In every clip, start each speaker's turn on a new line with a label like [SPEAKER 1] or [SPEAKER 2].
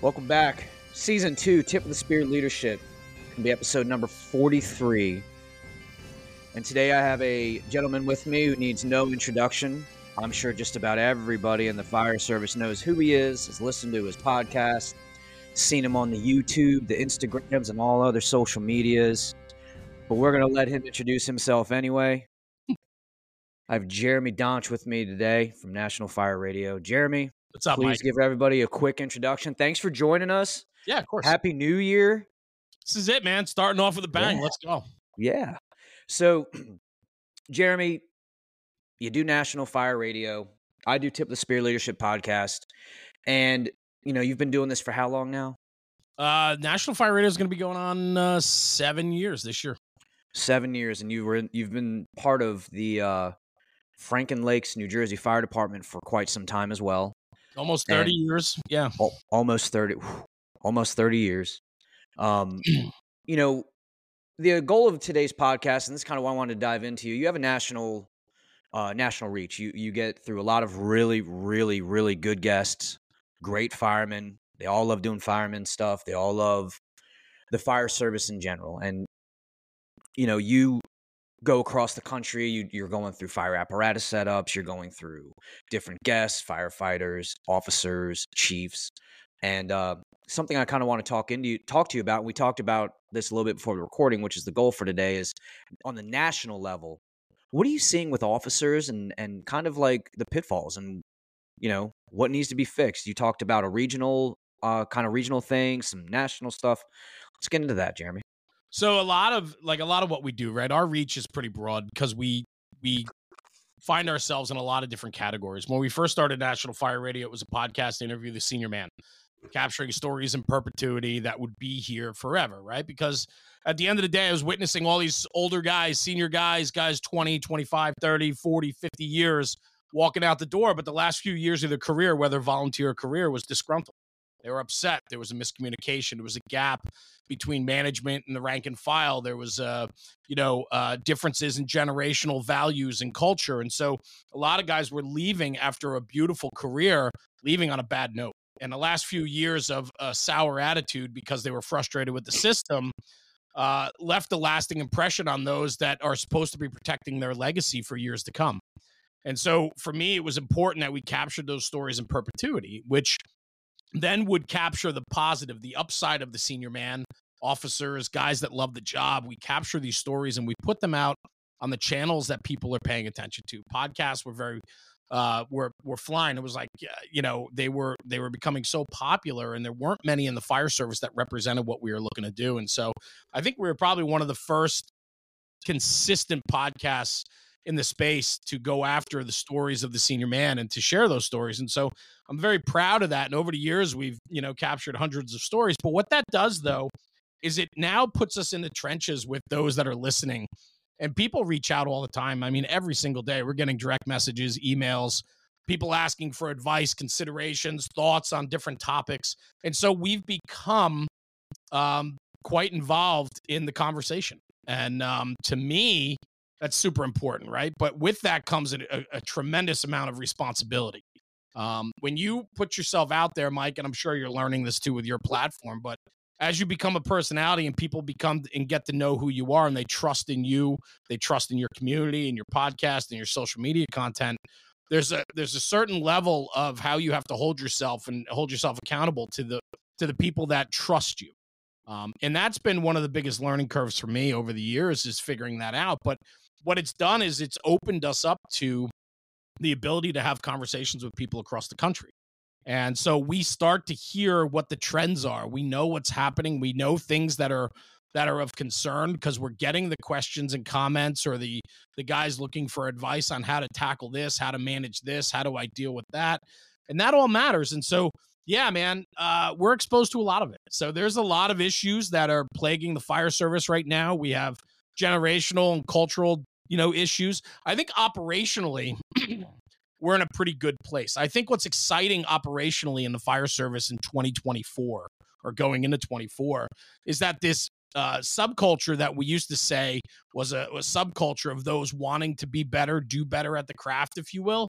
[SPEAKER 1] Welcome back. Season two, Tip of the Spear Leadership. Can be episode number 43. And today I have a gentleman with me who needs no introduction. I'm sure just about everybody in the fire service knows who he is, has listened to his podcast, seen him on the YouTube, the Instagrams, and all other social medias. But we're going to let him introduce himself anyway. I have Jeremy Donch with me today from National Fire Radio. Jeremy,
[SPEAKER 2] What's up,
[SPEAKER 1] please
[SPEAKER 2] Mike?
[SPEAKER 1] give everybody a quick introduction. Thanks for joining us.
[SPEAKER 2] Yeah, of course.
[SPEAKER 1] Happy New Year.
[SPEAKER 2] this is it, man. Starting off with a bang.
[SPEAKER 1] Yeah.
[SPEAKER 2] Let's go.
[SPEAKER 1] Yeah. So, Jeremy, you do National Fire Radio. I do Tip the Spear Leadership podcast. And, you know, you've been doing this for how long now?
[SPEAKER 2] Uh, National Fire Radio is going to be going on uh, seven years this year.
[SPEAKER 1] Seven years. And you were in, you've been part of the uh, Franklin Lakes, New Jersey Fire Department for quite some time as well.
[SPEAKER 2] Almost 30
[SPEAKER 1] And-
[SPEAKER 2] years. Yeah.
[SPEAKER 1] Al- almost 30 almost 30 years um you know the goal of today's podcast and this is kind of why i wanted to dive into you you have a national uh national reach you you get through a lot of really really really good guests great firemen they all love doing fireman stuff they all love the fire service in general and you know you go across the country you, you're going through fire apparatus setups you're going through different guests firefighters officers chiefs and uh, something I kind of want to talk into talk to you about. We talked about this a little bit before the recording, which is the goal for today. Is on the national level, what are you seeing with officers and and kind of like the pitfalls and you know what needs to be fixed? You talked about a regional uh, kind of regional thing, some national stuff. Let's get into that, Jeremy.
[SPEAKER 2] So a lot of like a lot of what we do, right? Our reach is pretty broad because we we find ourselves in a lot of different categories. When we first started National Fire Radio, it was a podcast interview the senior man, capturing stories in perpetuity that would be here forever, right? Because at the end of the day, I was witnessing all these older guys, senior guys, guys 20, 25, 30, 40, 50 years walking out the door, but the last few years of their career, whether volunteer or career, was disgruntled. They were upset. There was a miscommunication. There was a gap between management and the rank and file. There was, uh, you know, uh, differences in generational values and culture. And so a lot of guys were leaving after a beautiful career, leaving on a bad note. And the last few years of a sour attitude because they were frustrated with the system uh, left a lasting impression on those that are supposed to be protecting their legacy for years to come. And so for me, it was important that we captured those stories in perpetuity, which then would capture the positive, the upside of the senior man, officers, guys that love the job. We capture these stories and we put them out on the channels that people are paying attention to. Podcasts were very uh were were flying. It was like you know, they were they were becoming so popular and there weren't many in the fire service that represented what we were looking to do. And so I think we were probably one of the first consistent podcasts in the space to go after the stories of the senior man and to share those stories. And so I'm very proud of that. And over the years, we've, you know, captured hundreds of stories. But what that does, though, is it now puts us in the trenches with those that are listening. And people reach out all the time. I mean, every single day, we're getting direct messages, emails, people asking for advice, considerations, thoughts on different topics. And so we've become um, quite involved in the conversation. And um, to me, that's super important, right? But with that comes a, a, a tremendous amount of responsibility. Um, when you put yourself out there, Mike, and I'm sure you're learning this too with your platform, but as you become a personality and people become and get to know who you are and they trust in you, they trust in your community and your podcast and your social media content. There's a there's a certain level of how you have to hold yourself and hold yourself accountable to the to the people that trust you. Um, and that's been one of the biggest learning curves for me over the years is figuring that out. But what it's done is it's opened us up to the ability to have conversations with people across the country. And so we start to hear what the trends are. We know what's happening. We know things that are that are of concern because we're getting the questions and comments or the the guys looking for advice on how to tackle this, how to manage this, how do I deal with that? And that all matters. And so yeah, man, uh, we're exposed to a lot of it. So there's a lot of issues that are plaguing the fire service right now. We have generational and cultural, you know, issues. I think operationally, we're in a pretty good place. I think what's exciting operationally in the fire service in 2024 or going into 24 is that this uh, subculture that we used to say was a, a subculture of those wanting to be better, do better at the craft, if you will.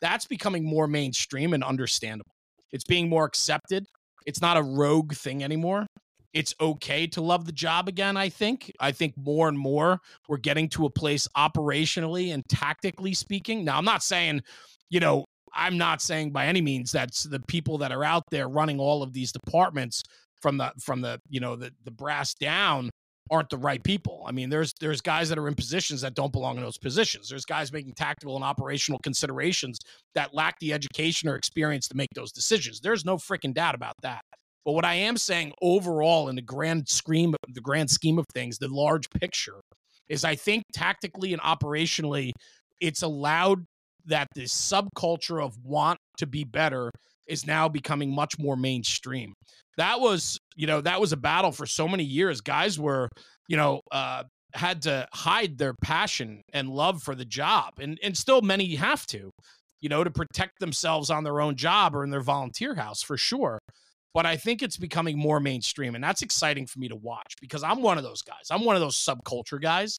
[SPEAKER 2] That's becoming more mainstream and understandable. It's being more accepted. it's not a rogue thing anymore. It's okay to love the job again, I think. I think more and more we're getting to a place operationally and tactically speaking. Now, I'm not saying, you know, I'm not saying by any means that's the people that are out there running all of these departments from the from the you know the the brass down aren't the right people. I mean, there's there's guys that are in positions that don't belong in those positions. There's guys making tactical and operational considerations that lack the education or experience to make those decisions. There's no freaking doubt about that. But what I am saying overall in the grand scheme the grand scheme of things, the large picture is I think tactically and operationally it's allowed that this subculture of want to be better is now becoming much more mainstream. That was you know that was a battle for so many years. Guys were you know uh had to hide their passion and love for the job and and still many have to you know to protect themselves on their own job or in their volunteer house for sure. But I think it's becoming more mainstream and that's exciting for me to watch because I'm one of those guys. I'm one of those subculture guys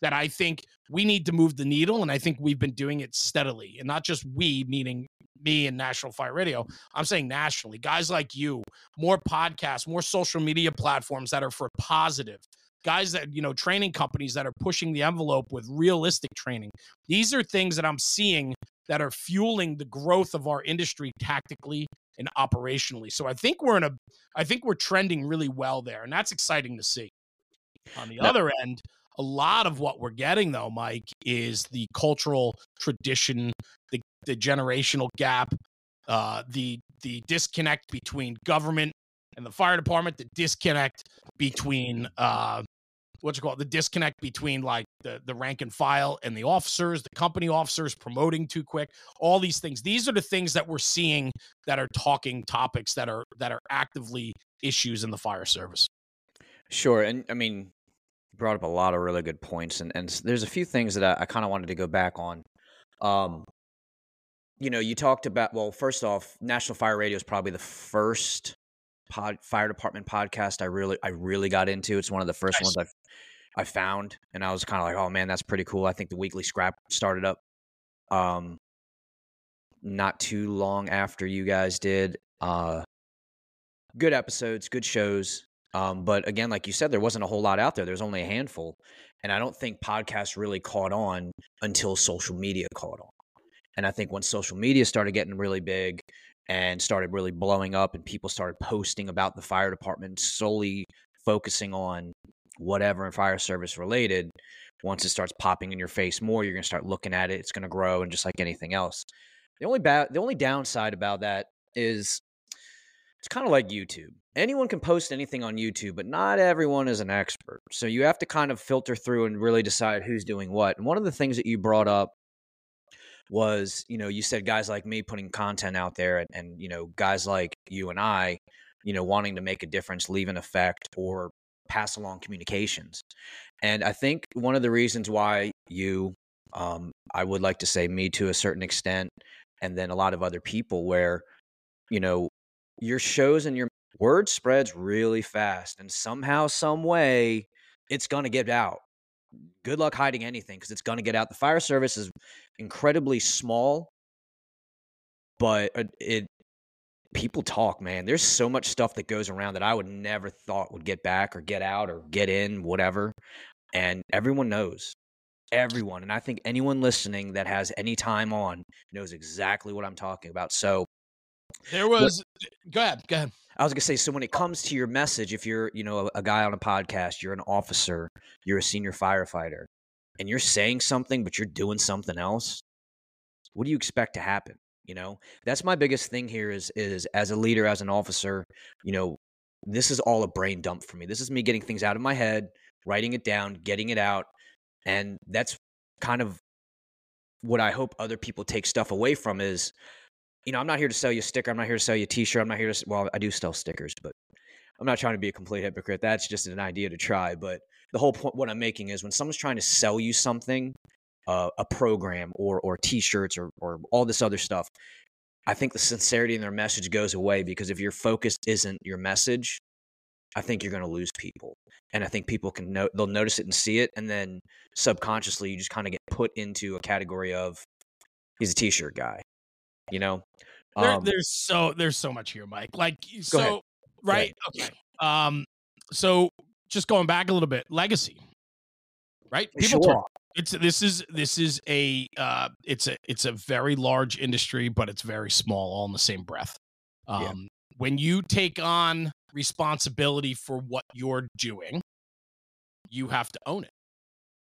[SPEAKER 2] that I think we need to move the needle and I think we've been doing it steadily and not just we meaning me and National Fire Radio. I'm saying nationally, guys like you, more podcasts, more social media platforms that are for positive, guys that, you know, training companies that are pushing the envelope with realistic training. These are things that I'm seeing that are fueling the growth of our industry tactically and operationally. So I think we're in a, I think we're trending really well there, and that's exciting to see. On the other end, a lot of what we're getting though, Mike, is the cultural tradition, the the generational gap, uh, the the disconnect between government and the fire department, the disconnect between uh, what's it called, the disconnect between like the the rank and file and the officers, the company officers promoting too quick, all these things. These are the things that we're seeing that are talking topics that are that are actively issues in the fire service.
[SPEAKER 1] Sure, and I mean, brought up a lot of really good points, and and there's a few things that I, I kind of wanted to go back on. Um, you know, you talked about well, first off, National Fire Radio is probably the first pod, fire department podcast I really I really got into. It's one of the first nice. ones I I found, and I was kind of like, oh man, that's pretty cool. I think the weekly scrap started up um not too long after you guys did. Uh good episodes, good shows. Um, but again, like you said, there wasn't a whole lot out there. There's only a handful. And I don't think podcasts really caught on until social media caught on. And I think when social media started getting really big and started really blowing up, and people started posting about the fire department, solely focusing on whatever and fire service related, once it starts popping in your face more, you're going to start looking at it. It's going to grow, and just like anything else. The only bad, the only downside about that is it's kind of like YouTube. Anyone can post anything on YouTube, but not everyone is an expert. So you have to kind of filter through and really decide who's doing what. And one of the things that you brought up was, you know, you said guys like me putting content out there and, and, you know, guys like you and I, you know, wanting to make a difference, leave an effect, or pass along communications. And I think one of the reasons why you, um, I would like to say me to a certain extent, and then a lot of other people where, you know, your shows and your word spreads really fast. And somehow, some way, it's going to get out good luck hiding anything because it's going to get out. The fire service is incredibly small, but uh, it people talk, man. There's so much stuff that goes around that I would never thought would get back or get out or get in, whatever. And everyone knows. Everyone. And I think anyone listening that has any time on knows exactly what I'm talking about. So
[SPEAKER 2] there was what, go ahead, go ahead.
[SPEAKER 1] I was gonna say, so when it comes to your message, if you're, you know, a, a guy on a podcast, you're an officer, you're a senior firefighter, and you're saying something, but you're doing something else, what do you expect to happen? You know, that's my biggest thing here is is as a leader, as an officer, you know, this is all a brain dump for me. This is me getting things out of my head, writing it down, getting it out, and that's kind of what I hope other people take stuff away from is you know, I'm not here to sell you a sticker. I'm not here to sell you a T-shirt. I'm not here to. Well, I do sell stickers, but I'm not trying to be a complete hypocrite. That's just an idea to try. But the whole point, what I'm making is when someone's trying to sell you something, uh, a program or or T-shirts or or all this other stuff, I think the sincerity in their message goes away because if your focus isn't your message, I think you're going to lose people. And I think people can know they'll notice it and see it, and then subconsciously you just kind of get put into a category of he's a T-shirt guy you know
[SPEAKER 2] There,
[SPEAKER 1] Um,
[SPEAKER 2] there's so there's so much here, Mike. Like so,
[SPEAKER 1] ahead.
[SPEAKER 2] right? Okay. Um, so just going back a little bit, legacy, right? People
[SPEAKER 1] Sure.
[SPEAKER 2] talk. It's this is this is a uh, it's a it's a very large industry, but it's very small, all in the same breath. Um,
[SPEAKER 1] Yeah.
[SPEAKER 2] When you take on responsibility for what you're doing, you have to own it.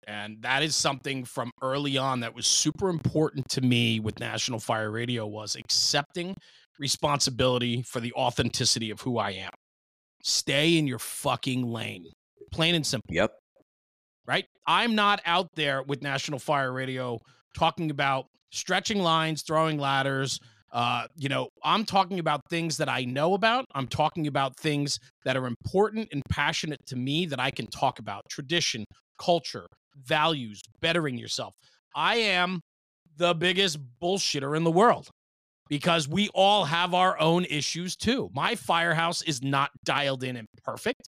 [SPEAKER 2] And that is something from early on that was super important to me with National Fire Radio was accepting responsibility for the authenticity of who I am. Stay in your fucking lane. Plain and simple,
[SPEAKER 1] Yep.
[SPEAKER 2] right? I'm not out there with National Fire Radio talking about stretching lines, throwing ladders, uh, you know, I'm talking about things that I know about. I'm talking about things that are important and passionate to me that I can talk about tradition, culture, values, bettering yourself. I am the biggest bullshitter in the world because we all have our own issues too. My firehouse is not dialed in and perfect.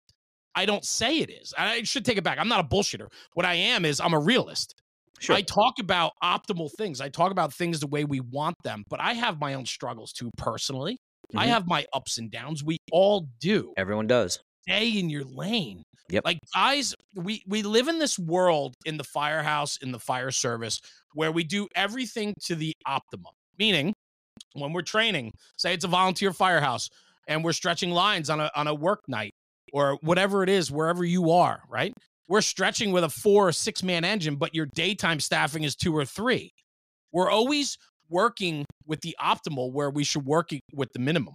[SPEAKER 2] I don't say it is. I should take it back. I'm not a bullshitter. What I am is I'm a realist.
[SPEAKER 1] Sure.
[SPEAKER 2] I talk about optimal things. I talk about things the way we want them, but I have my own struggles too personally. I
[SPEAKER 1] Mhm.
[SPEAKER 2] have my ups and downs. We all do.
[SPEAKER 1] Everyone does.
[SPEAKER 2] Stay in your lane.
[SPEAKER 1] Yep.
[SPEAKER 2] Like guys, we we live in this world in the firehouse, in the fire service, where we do everything to the optimum. Meaning, when we're training, say it's a volunteer firehouse, and we're stretching lines on a on a work night or whatever it is, wherever you are, right? We're stretching with a four or six man engine, but your daytime staffing is two or three. We're always working with the optimal where we should work with the minimum.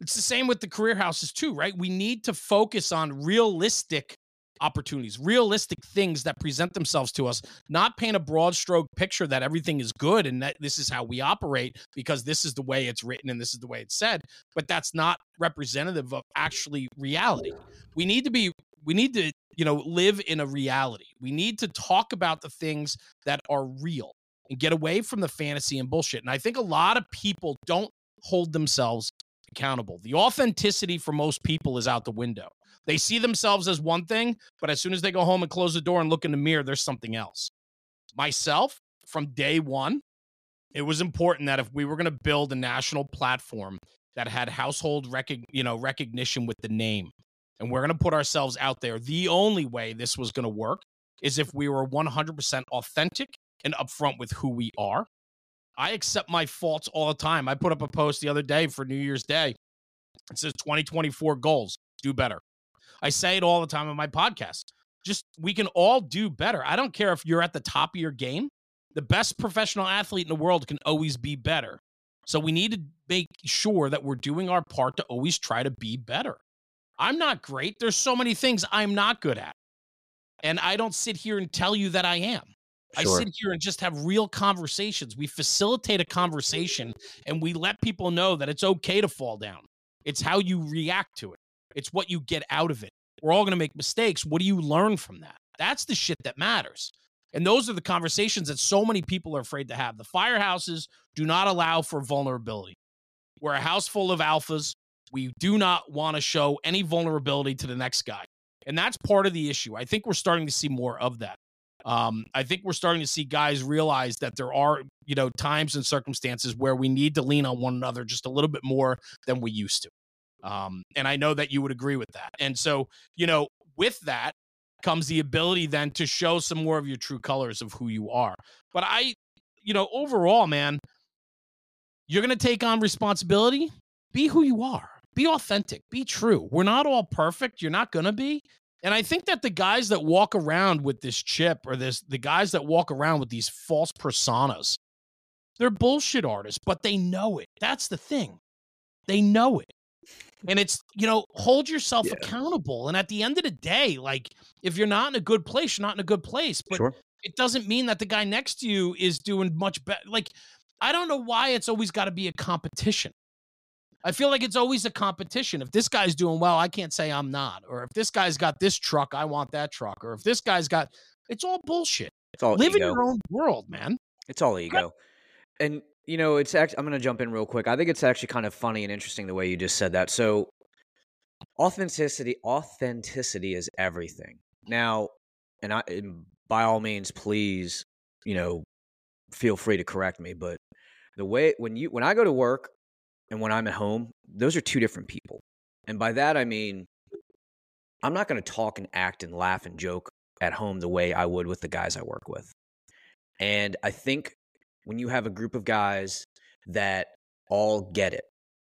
[SPEAKER 2] It's the same with the career houses too, right? We need to focus on realistic opportunities, realistic things that present themselves to us, not paint a broad stroke picture that everything is good and that this is how we operate because this is the way it's written and this is the way it's said, but that's not representative of actually reality. We need to be we need to, you know, live in a reality. We need to talk about the things that are real and get away from the fantasy and bullshit. And I think a lot of people don't hold themselves accountable. The authenticity for most people is out the window. They see themselves as one thing, but as soon as they go home and close the door and look in the mirror, there's something else. Myself, from day one, it was important that if we were going to build a national platform that had household recog- you know, recognition with the name, and we're going to put ourselves out there, the only way this was going to work is if we were 100% authentic and upfront with who we are. I accept my faults all the time. I put up a post the other day for New Year's Day. It says 2024 goals, do better. I say it all the time on my podcast. Just we can all do better. I don't care if you're at the top of your game. The best professional athlete in the world can always be better. So we need to make sure that we're doing our part to always try to be better. I'm not great. There's so many things I'm not good at. And I don't sit here and tell you that I am.
[SPEAKER 1] Sure.
[SPEAKER 2] I sit here and just have real conversations. We facilitate a conversation and we let people know that it's okay to fall down. It's how you react to it, it's what you get out of it. We're all going to make mistakes. What do you learn from that? That's the shit that matters. And those are the conversations that so many people are afraid to have. The firehouses do not allow for vulnerability. We're a house full of alphas. We do not want to show any vulnerability to the next guy. And that's part of the issue. I think we're starting to see more of that. Um, I think we're starting to see guys realize that there are, you know, times and circumstances where we need to lean on one another just a little bit more than we used to. Um, and I know that you would agree with that. And so, you know, with that comes the ability then to show some more of your true colors of who you are. But I, you know, overall, man, you're going to take on responsibility. Be who you are. Be authentic. Be true. We're not all perfect. You're not going to be. And I think that the guys that walk around with this chip or this the guys that walk around with these false personas, they're bullshit artists, but they know it. That's the thing. They know it. And it's, you know, hold yourself
[SPEAKER 1] Yeah.
[SPEAKER 2] accountable. And at the end of the day, like if you're not in a good place, you're not in a good place. But
[SPEAKER 1] sure.
[SPEAKER 2] it doesn't mean that the guy next to you is doing much better. Like, I don't know why it's always got to be a competition. I feel like it's always a competition. If this guy's doing well, I can't say I'm not. Or if this guy's got this truck, I want that truck. Or if this guy's got, it's all bullshit.
[SPEAKER 1] It's all
[SPEAKER 2] Live
[SPEAKER 1] ego.
[SPEAKER 2] in your own world, man.
[SPEAKER 1] It's all ego. And you know, it's actually I'm going to jump in real quick. I think it's actually kind of funny and interesting the way you just said that. So authenticity authenticity is everything. Now, and I and by all means please, you know, feel free to correct me, but the way when you when I go to work, and when I'm at home, those are two different people. And by that, I mean, I'm not going to talk and act and laugh and joke at home the way I would with the guys I work with. And I think when you have a group of guys that all get it,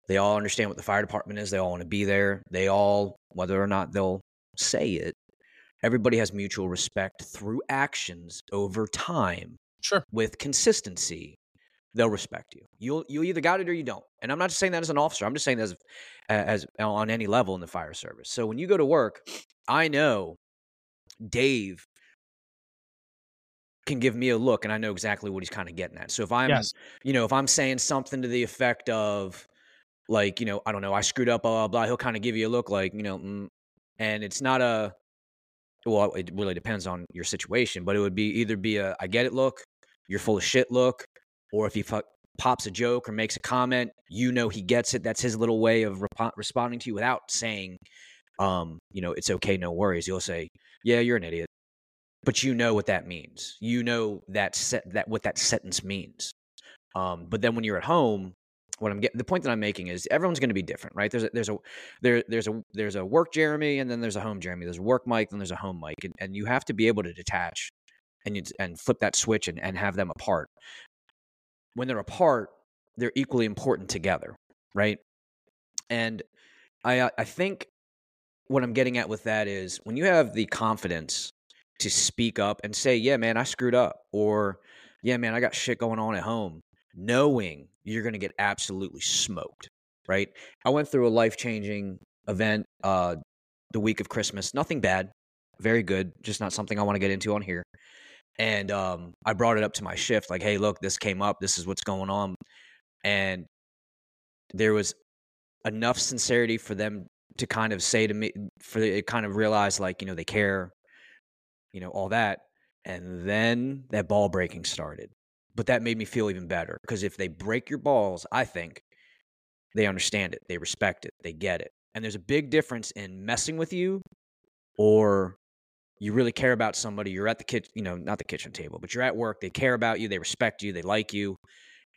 [SPEAKER 1] they all understand what the fire department is, they all want to be there, they all, whether or not they'll say it, everybody has mutual respect through actions over time.
[SPEAKER 2] Sure.
[SPEAKER 1] With consistency, they'll respect you. You'll you either got it or you don't. And I'm not just saying that as an officer. I'm just saying that as as on any level in the fire service. So when you go to work, I know Dave can give me a look and I know exactly what he's kind of getting at. So if I'm
[SPEAKER 2] Yes.
[SPEAKER 1] you know, if I'm saying something to the effect of like, you know, I don't know, I screwed up, blah, blah, blah, he'll kind of give you a look like, you know, mm, and it's not a, well, it really depends on your situation, but it would be either be a, I get it look, you're full of shit look, or if he fu- pops a joke or makes a comment, you know, he gets it. That's his little way of responding to you without saying, um, you know, it's okay, no worries. You'll say, yeah, you're an idiot. But you know what that means. You know that set that what that sentence means. Um, but then when you're at home, what I'm the point that I'm making is everyone's going to be different, right? There's a, there's a there there's a there's a work Jeremy and then there's a home Jeremy. There's a work Mike, then there's a home Mike, and, and you have to be able to detach and you, and flip that switch and, and have them apart. When they're apart, they're equally important together, right? And I uh, I think what I'm getting at with that is when you have the confidence to speak up and say, "Yeah, man, I screwed up," or "Yeah, man, I got shit going on at home," knowing you're going to get absolutely smoked, right? I went through a life changing event uh, the week of Christmas. Nothing bad, very good, just not something I want to get into on here. And um, I brought it up to my shift, like, "Hey, look, this came up. This is what's going on," and there was enough sincerity for them to kind of say to me, for it kind of realize, like, you know, they care, you know, all that. And then that ball breaking started. But that made me feel even better because if they break your balls, I think they understand it, they respect it, they get it. And there's a big difference in messing with you or you really care about somebody, you're at the kitchen, you know, not the kitchen table, but you're at work, they care about you, they respect you, they like you,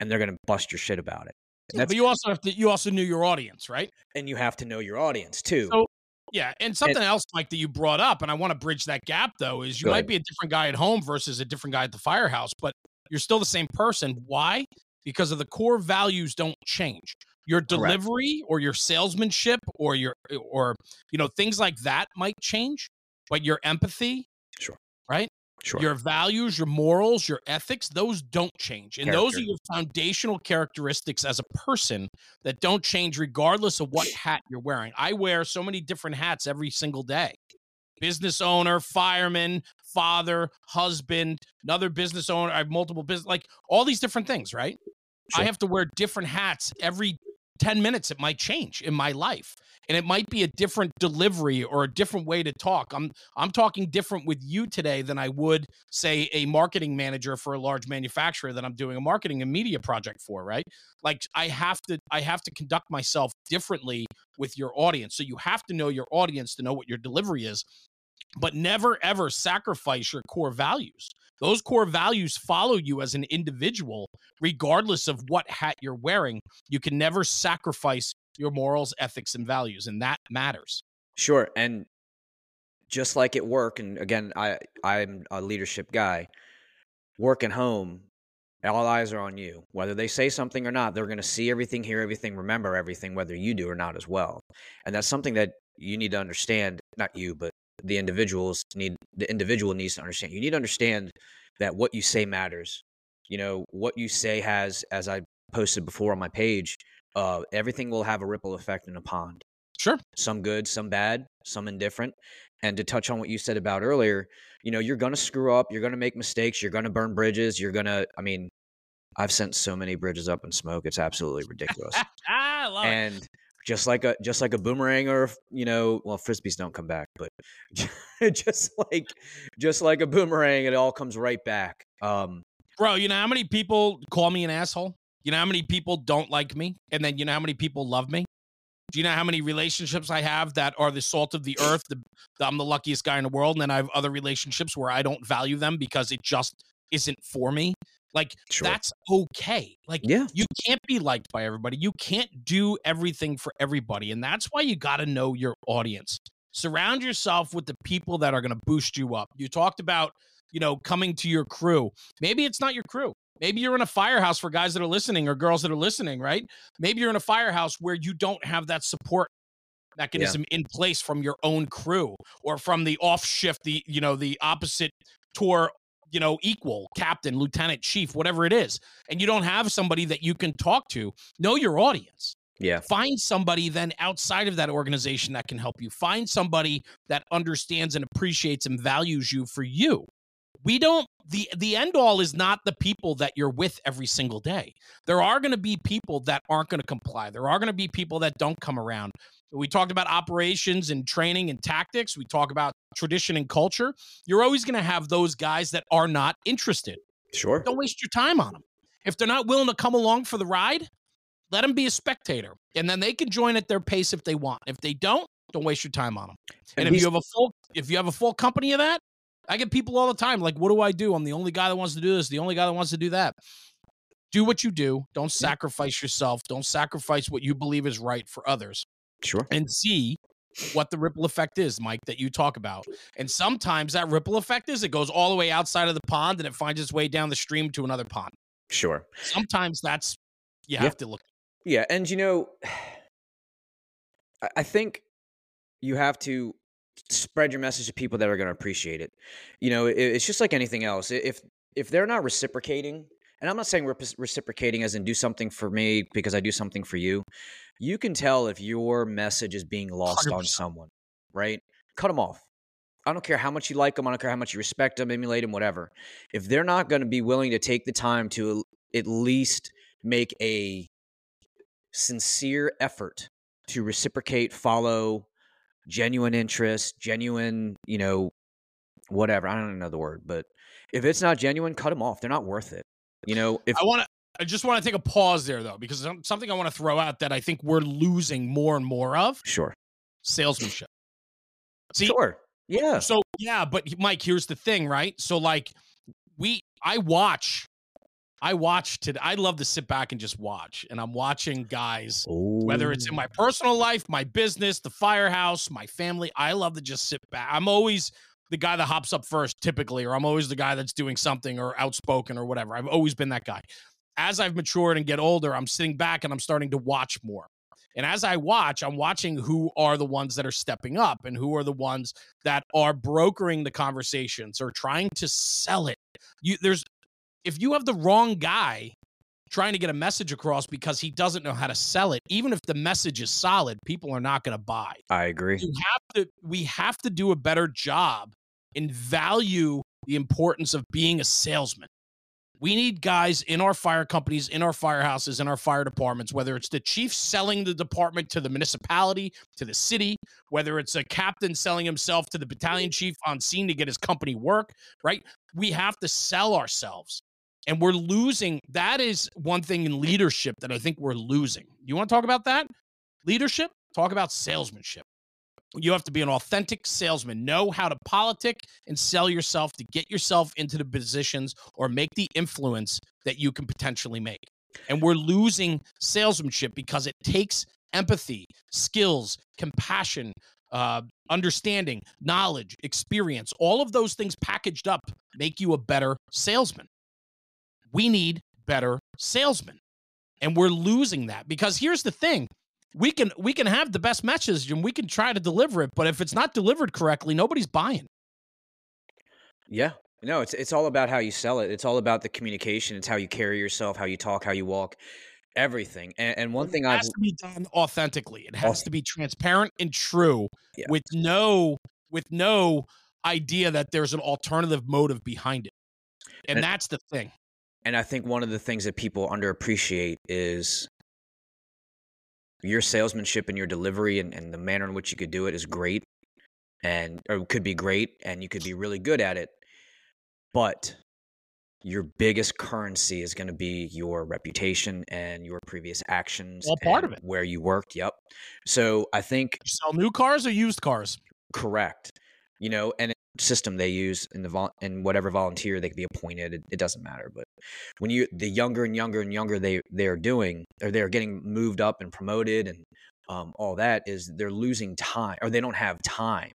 [SPEAKER 1] and they're going to bust your shit about it.
[SPEAKER 2] Yeah, but you also have to you also knew your audience, right?
[SPEAKER 1] and you have to know your audience too.
[SPEAKER 2] So- Yeah, and something else, Mike, that you brought up, and I want to bridge that gap though, is you might
[SPEAKER 1] ahead.
[SPEAKER 2] be a different guy at home versus a different guy at the firehouse, but you're still the same person. Why? Because of the core values don't change. Your delivery or your salesmanship or your or you know things like that might change, but your empathy,
[SPEAKER 1] Sure.
[SPEAKER 2] right?
[SPEAKER 1] sure.
[SPEAKER 2] Your values, your morals, your ethics, those don't change. And those are your foundational characteristics as a person that don't change regardless of what hat you're wearing. I wear so many different hats every single day. Business owner, fireman, father, husband, another business owner, I have multiple business like all these different things, right? I have to wear different hats every 10 minutes it might change in my life and it might be a different delivery or a different way to talk. I'm i'm talking different with you today than i would say a marketing manager for a large manufacturer that i'm doing a marketing and media project for right? Like i have to i have to conduct myself differently with your audience. So you have to know your audience to know what your delivery is but never ever sacrifice your core values. Those core values follow you as an individual regardless of what hat you're wearing you can never sacrifice your morals, ethics, and values, and that matters.
[SPEAKER 1] Sure, and just like at work, and again, I I'm a leadership guy. Work and home, all eyes are on you. Whether they say something or not, they're going to see everything, hear everything, remember everything, whether you do or not as well. And that's something that you need to understand. Not you, but the individuals need. The individual needs to understand. You need to understand that what you say matters. You know what you say has, as I posted before on my page, uh, everything will have a ripple effect in a pond
[SPEAKER 2] Sure.
[SPEAKER 1] some good, some bad, some indifferent. And to touch on what you said about earlier, you know, you're going to screw up, you're going to make mistakes, you're going to burn bridges, you're going to, I mean, I've sent so many bridges up in smoke, it's absolutely ridiculous.
[SPEAKER 2] Ah, I love it.
[SPEAKER 1] and just like a just like a boomerang or you know, well, frisbees don't come back, but just like just like a boomerang, it all comes right back. Um,
[SPEAKER 2] Bro, you know how many people call me an asshole? You know how many people don't like me? And then you know how many people love me? Do you know how many relationships I have that are the salt of the earth? The, the- I'm the luckiest guy in the world. And then I have other relationships where I don't value them because it just isn't for me. Like
[SPEAKER 1] Sure.
[SPEAKER 2] that's okay. Like
[SPEAKER 1] Yeah.
[SPEAKER 2] you can't be liked by everybody. You can't do everything for everybody. And that's why you got to know your audience. Surround yourself with the people that are going to boost you up. You talked about, you know, coming to your crew. Maybe it's not your crew. Maybe you're in a firehouse for guys that are listening or girls that are listening, right? Maybe you're in a firehouse where you don't have that support mechanism in place from your own crew or from the off shift, the, you know, the opposite tour you know, equal, captain, lieutenant, chief, whatever it is, and you don't have somebody that you can talk to, know your audience.
[SPEAKER 1] Yeah.
[SPEAKER 2] Find somebody then outside of that organization that can help you. Find somebody that understands and appreciates and values you for you. We don't the the end all is not the people that you're with every single day. There are going to be people that aren't going to comply. There are going to be people that don't come around. We talked about operations and training and tactics. We talk about tradition and culture. You're always going to have those guys that are not interested.
[SPEAKER 1] Sure.
[SPEAKER 2] Don't waste your time on them. If they're not willing to come along for the ride, let them be a spectator, and then they can join at their pace if they want. If they don't, don't waste your time on them. And,
[SPEAKER 1] And
[SPEAKER 2] if you have a full, if you have a full company of that, I get people all the time like, "What do I do? I'm the only guy that wants to do this. The only guy that wants to do that." Do what you do. Don't sacrifice yourself. Don't sacrifice what you believe is right for others
[SPEAKER 1] Sure.
[SPEAKER 2] and see what the ripple effect is, Mike, that you talk about. And sometimes that ripple effect is it goes all the way outside of the pond and it finds its way down the stream to another pond.
[SPEAKER 1] Sure.
[SPEAKER 2] Sometimes that's you
[SPEAKER 1] Yeah.
[SPEAKER 2] have to look.
[SPEAKER 1] Yeah, and you know, I- I think you have to spread your message to people that are going to appreciate it. You know, it, it's just like anything else. If if they're not reciprocating, and I'm not saying repro- reciprocating as in do something for me because I do something for you, you can tell if your message is being lost on
[SPEAKER 2] 100%.
[SPEAKER 1] someone, right? Cut them off. I don't care how much you like them. I don't care how much you respect them, emulate them, whatever. If they're not going to be willing to take the time to at least make a sincere effort to reciprocate, follow, genuine interest, genuine, you know, whatever. I don't know the word, but if it's not genuine, cut them off. They're not worth it. You know, if
[SPEAKER 2] I want to. I just want to take a pause there though, because something I want to throw out that I think we're losing more and more of
[SPEAKER 1] sure,
[SPEAKER 2] salesmanship. See,
[SPEAKER 1] sure, yeah,
[SPEAKER 2] so yeah, but Mike, here's the thing, right? So like, we, I watch, I watch today. I love to sit back and just watch, and I'm watching guys whether it's in my personal life, my business, the firehouse, my family. I love to just sit back. I'm always the guy that hops up first, typically, or I'm always the guy that's doing something or outspoken or whatever. I've always been that guy. As I've matured and get older, I'm sitting back and I'm starting to watch more. And as I watch, I'm watching who are the ones that are stepping up and who are the ones that are brokering the conversations or trying to sell it. You there's if you have the wrong guy trying to get a message across because he doesn't know how to sell it, even if the message is solid, people are not going to buy.
[SPEAKER 1] I agree.
[SPEAKER 2] You have to we have to do a better job and value the importance of being a salesman. We need guys in our fire companies, in our firehouses, in our fire departments, whether it's the chief selling the department to the municipality, to the city, whether it's a captain selling himself to the battalion mm. chief on scene to get his company work, right? We have to sell ourselves. And we're losing. That is one thing in leadership that I think we're losing. You want to talk about that? Leadership? Talk about salesmanship. You have to be an authentic salesman, know how to politic and sell yourself to get yourself into the positions or make the influence that you can potentially make. And we're losing salesmanship because it takes empathy, skills, compassion, uh, understanding, knowledge, experience, all of those things packaged up make you a better salesman. We need better salesmen. And we're losing that because here's the thing we can we can have the best message and we can try to deliver it but if it's not delivered correctly nobody's buying
[SPEAKER 1] Yeah. No, it's it's all about how you sell it. It's all about the communication. It's how you carry yourself, how you talk, how you walk, everything. And, and one thing
[SPEAKER 2] it
[SPEAKER 1] I've
[SPEAKER 2] has to be done authentically it oh. has to be transparent and true
[SPEAKER 1] Yeah.
[SPEAKER 2] with no with no idea that there's an alternative motive behind it and
[SPEAKER 1] And-
[SPEAKER 2] that's the thing
[SPEAKER 1] and I think one of the things that people underappreciate is your salesmanship and your delivery and, and the manner in which you could do it is great and or could be great and you could be really good at it. But your biggest currency is going to be your reputation and your previous actions.
[SPEAKER 2] All part of it.
[SPEAKER 1] Where you worked. Yep. So I think
[SPEAKER 2] you sell new cars or used cars
[SPEAKER 1] correct. You know, and system they use in the vol- in whatever volunteer they can be appointed. It, it, doesn't matter. But when you the younger and younger and younger they they're doing, or they're getting moved up and promoted and um, all that is they're losing time or they don't have time.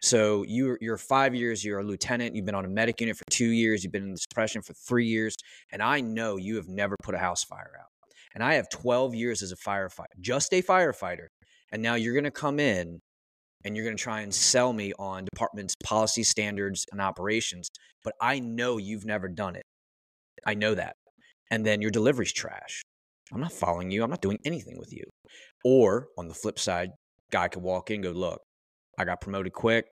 [SPEAKER 1] So you're you're five years, you're a lieutenant, you've been on a medic unit for two years, you've been in the suppression for three years, and I know you have never put a house fire out. And I have 12 years as a firefighter, just a firefighter. And now you're gonna come in and you're going to try and sell me on department's policy standards and operations but i know you've never done it. I know that. And then your delivery's trash. I'm not following you. I'm not doing anything with you. Or on the flip side guy could walk in and go look i got promoted quick.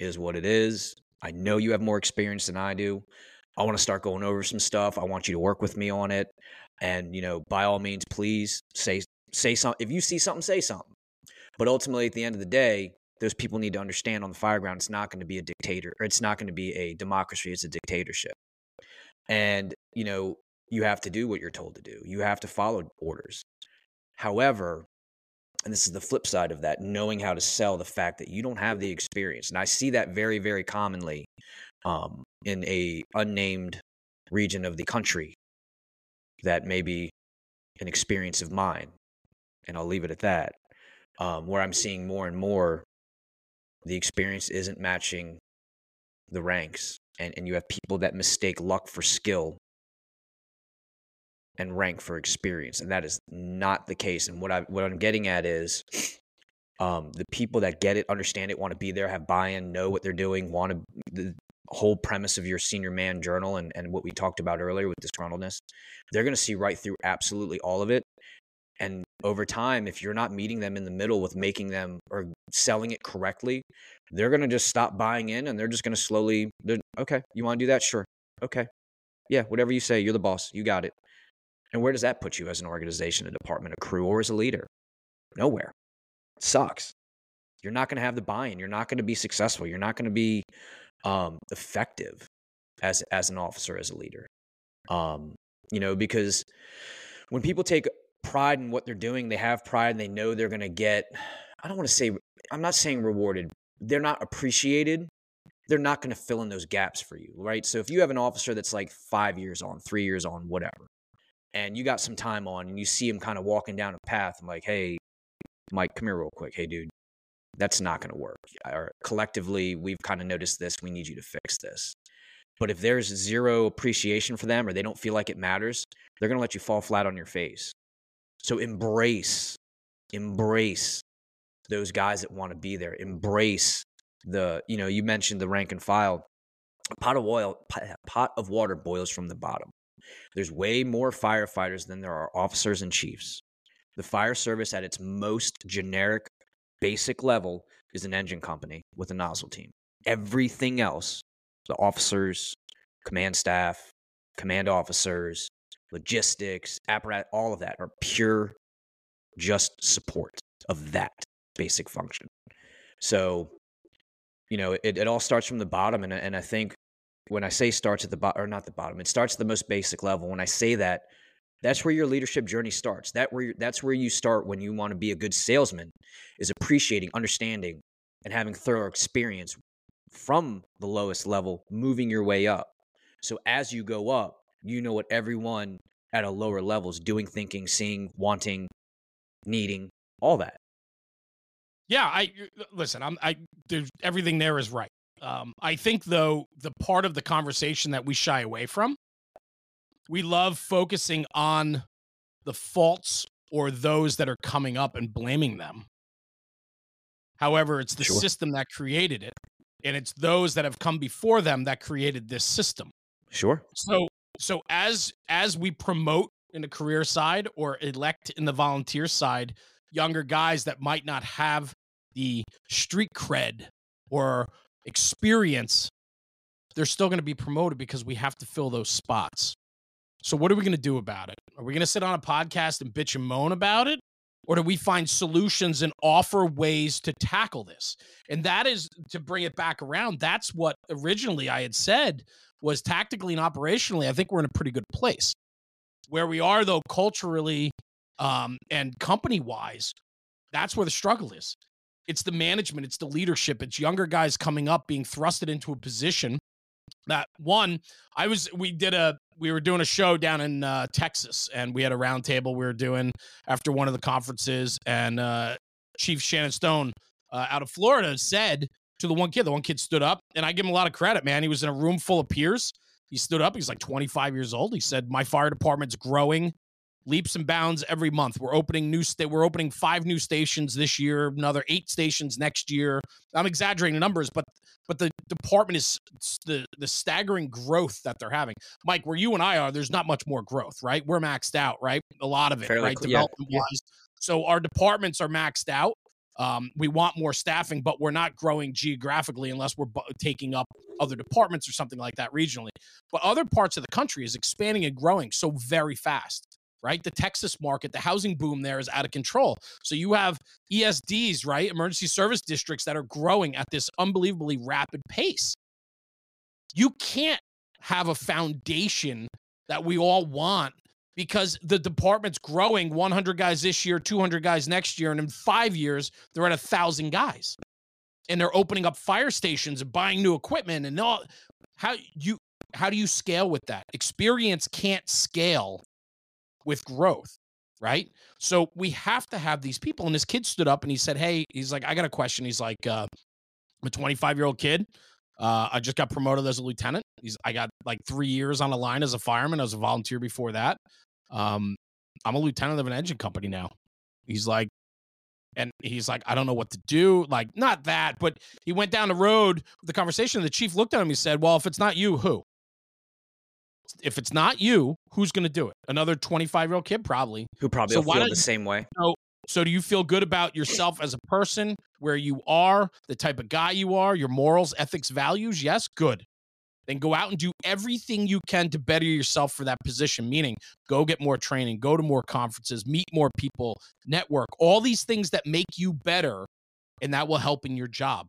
[SPEAKER 1] Is what it is. I know you have more experience than i do. I want to start going over some stuff. I want you to work with me on it. And you know by all means please say say something if you see something say something but ultimately, at the end of the day, those people need to understand on the fire ground it's not going to be a dictator or it's not going to be a democracy, it's a dictatorship. And, you know, you have to do what you're told to do, you have to follow orders. However, and this is the flip side of that knowing how to sell the fact that you don't have the experience and i see that very very commonly um, in a unnamed region of the country that may be an experience of mine and i'll leave it at that um, where I'm seeing more and more the experience isn't matching the ranks. And, and you have people that mistake luck for skill and rank for experience. And that is not the case. And what, I, what I'm getting at is um, the people that get it, understand it, want to be there, have buy in, know what they're doing, want to. The whole premise of your senior man journal and, and what we talked about earlier with disgruntledness, they're going to see right through absolutely all of it and over time, if you're not meeting them in the middle with making them or selling it correctly, they're going to just stop buying in and they're just going to slowly, okay, you want to do that? Sure. Okay. Yeah, whatever you say, you're the boss. You got it. And where does that put you as an organization, a department, a crew, or as a leader? Nowhere. It sucks. You're not going to have the buy in. You're not going to be successful. You're not going to be um, effective as, as an officer, as a leader. Um, you know, because when people take pride in what they're doing. They have pride and they know they're going to get, I don't want to say, I'm not saying rewarded. They're not appreciated. They're not going to fill in those gaps for you, right? So if you have an officer that's like five years on, three years on, whatever, and you got some time on and you see him kind of walking down a path, I'm like, hey, Mike, come here real quick. Hey, dude, that's not going to work. Or collectively, we've kind of noticed this. We need you to fix this. But if there's zero appreciation for them or they don't feel like it matters, they're going to let you fall flat on your face. So embrace, embrace those guys that want to be there. Embrace the, you know, you mentioned the rank and file. A pot of oil, pot of water boils from the bottom. There's way more firefighters than there are officers and chiefs. The fire service at its most generic, basic level is an engine company with a nozzle team. Everything else, the officers, command staff, command officers, logistics, apparatus, all of that are pure just support of that basic function. So, you know, it, it all starts from the bottom. And, and I think when I say starts at the bottom, or not the bottom, it starts at the most basic level. When I say that, that's where your leadership journey starts. That where that's where you start when you want to be a good salesman, is appreciating, understanding, and having thorough experience from the lowest level, moving your way up. So as you go up, you know what everyone at a lower level is doing, thinking, seeing, wanting, needing, all that.
[SPEAKER 2] Yeah, I listen. I'm. I there's everything there is right. Um, I think though the part of the conversation that we shy away from, we love focusing on the faults or those that are coming up and blaming them. However, it's the sure. system that created it, and it's those that have come before them that created this system.
[SPEAKER 1] Sure.
[SPEAKER 2] So so as as we promote in the career side or elect in the volunteer side younger guys that might not have the street cred or experience they're still going to be promoted because we have to fill those spots. So what are we going to do about it? Are we going to sit on a podcast and bitch and moan about it? Or do we find solutions and offer ways to tackle this? And that is to bring it back around that's what originally i had said was tactically and operationally, I think we're in a pretty good place. Where we are, though, culturally um, and company wise, that's where the struggle is. it's the management, it's the leadership, it's younger guys coming up being thrusted into a position that one, I was we did a we were doing a show down in uh, Texas and we had a roundtable we were doing after one of the conferences and uh, Chief Shannon Stone uh, out of Florida said to the one kid, the one kid stood up and I give him a lot of credit, man. He was in a room full of peers. He stood up. He's like 25 years old. He said, "My fire department's growing leaps and bounds every month. We're opening new sta- we're opening five new stations this year, another eight stations next year. I'm exaggerating numbers, but but the department is the the staggering growth that they're having. Mike, where you and I are, there's not much more growth, right? We're maxed out, right? A lot of it, Fairly, right? Development yeah. wise. So our departments are maxed out. Um, we want more staffing, but we're not growing geographically unless we're bu- taking up other departments or something like that regionally. But other parts of the country is expanding and growing so very fast right? The Texas market, the housing boom there is out of control. So you have ESDs, right? Emergency service districts that are growing at this unbelievably rapid pace. You can't have a foundation that we all want because the department's growing 100 guys this year, 200 guys next year, and in five years, they're at a thousand guys. And they're opening up fire stations and buying new equipment and all. How you how do you scale with that? Experience can't scale with growth, right? So we have to have these people. And this kid stood up and he said, Hey, he's like, I got a question. He's like, uh, I'm a 25 year old kid. Uh, I just got promoted as a lieutenant. He's I got like three years on the line as a fireman. I was a volunteer before that. Um, I'm a lieutenant of an engine company now. He's like, and he's like, I don't know what to do. Like, not that, but he went down the road. The conversation. The chief looked at him. He said, "Well, if it's not you, who?" if it's not you, who's going to do it? Another 25 year old kid, probably.
[SPEAKER 1] Who probably so feel the same way.
[SPEAKER 2] So, so do you feel good about yourself as a person, where you are, the type of guy you are, your morals, ethics, values? Yes, good. Then go out and do everything you can to better yourself for that position. Meaning, go get more training, go to more conferences, meet more people, network, all these things that make you better, and that will help in your job.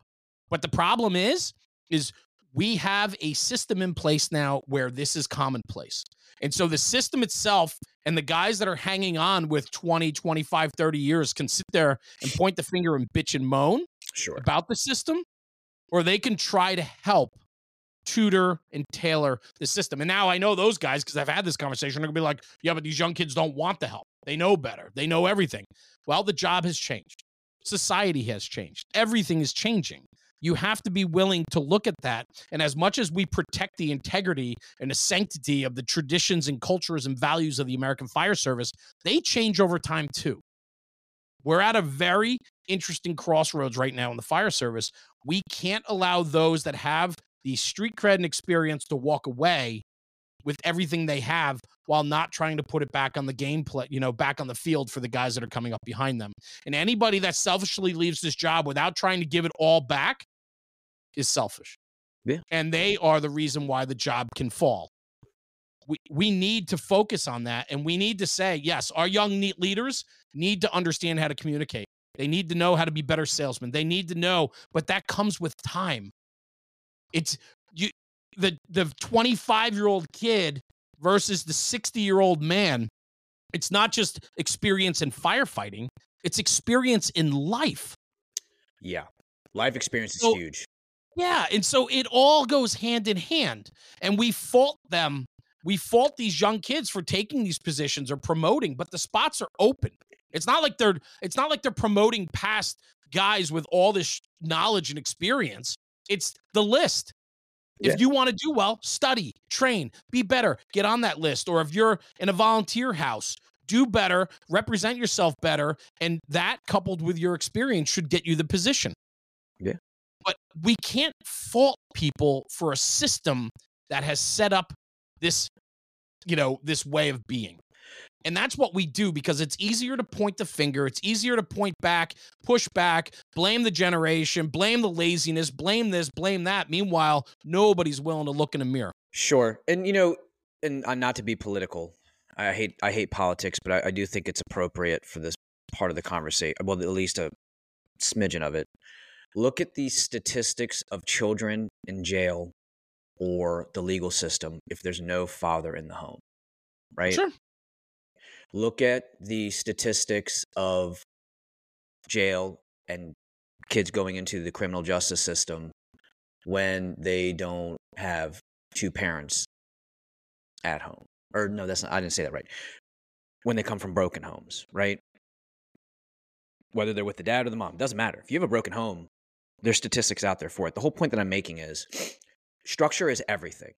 [SPEAKER 2] But the problem is, is we have a system in place now where this is commonplace. And so the system itself and the guys that are hanging on with 20, 25, 30 years can sit there and point the finger and bitch and moan
[SPEAKER 1] sure.
[SPEAKER 2] about the system, or they can try to help tutor and tailor the system. And now I know those guys because I've had this conversation. They're gonna be like, yeah, but these young kids don't want the help. They know better. They know everything. Well, the job has changed. Society has changed. Everything is changing. You have to be willing to look at that. And as much as we protect the integrity and the sanctity of the traditions and cultures and values of the American Fire Service, they change over time too. We're at a very interesting crossroads right now in the fire service. We can't allow those that have the street cred and experience to walk away with everything they have while not trying to put it back on the gameplay, you know, back on the field for the guys that are coming up behind them. And anybody that selfishly leaves this job without trying to give it all back is selfish.
[SPEAKER 1] Yeah.
[SPEAKER 2] And they are the reason why the job can fall. We, we need to focus on that. And we need to say, yes, our young leaders need to understand how to communicate. They need to know how to be better salesmen. They need to know, but that comes with time. It's you the the 25 year old kid versus the 60 year old man. It's not just experience in firefighting, it's experience in life.
[SPEAKER 1] Yeah. Life experience is huge.
[SPEAKER 2] Yeah, and so it all goes hand in hand. And we fault them. We fault these young kids for taking these positions or promoting, but the spots are open. It's not like they're it's not like they're promoting past guys with all this knowledge and experience. It's the list. If yeah. you want to do well, study, train, be better, get on that list. Or if you're in a volunteer house, do better, represent yourself better, and that coupled with your experience should get you the position.
[SPEAKER 1] Yeah.
[SPEAKER 2] But we can't fault people for a system that has set up this, you know, this way of being. And that's what we do because it's easier to point the finger. It's easier to point back, push back, blame the generation, blame the laziness, blame this, blame that. Meanwhile, nobody's willing to look in a mirror.
[SPEAKER 1] Sure. And, you know, and uh, not to be political, I hate I hate politics, but I, I do think it's appropriate for this part of the conversation. Well, at least a smidgen of it. Look at the statistics of children in jail or the legal system if there's no father in the home, right?
[SPEAKER 2] Sure.
[SPEAKER 1] Look at the statistics of jail and kids going into the criminal justice system when they don't have two parents at home. Or no, that's not I didn't say that right. When they come from broken homes, right? Whether they're with the dad or the mom, doesn't matter. If you have a broken home, there's statistics out there for it. The whole point that I'm making is structure is everything.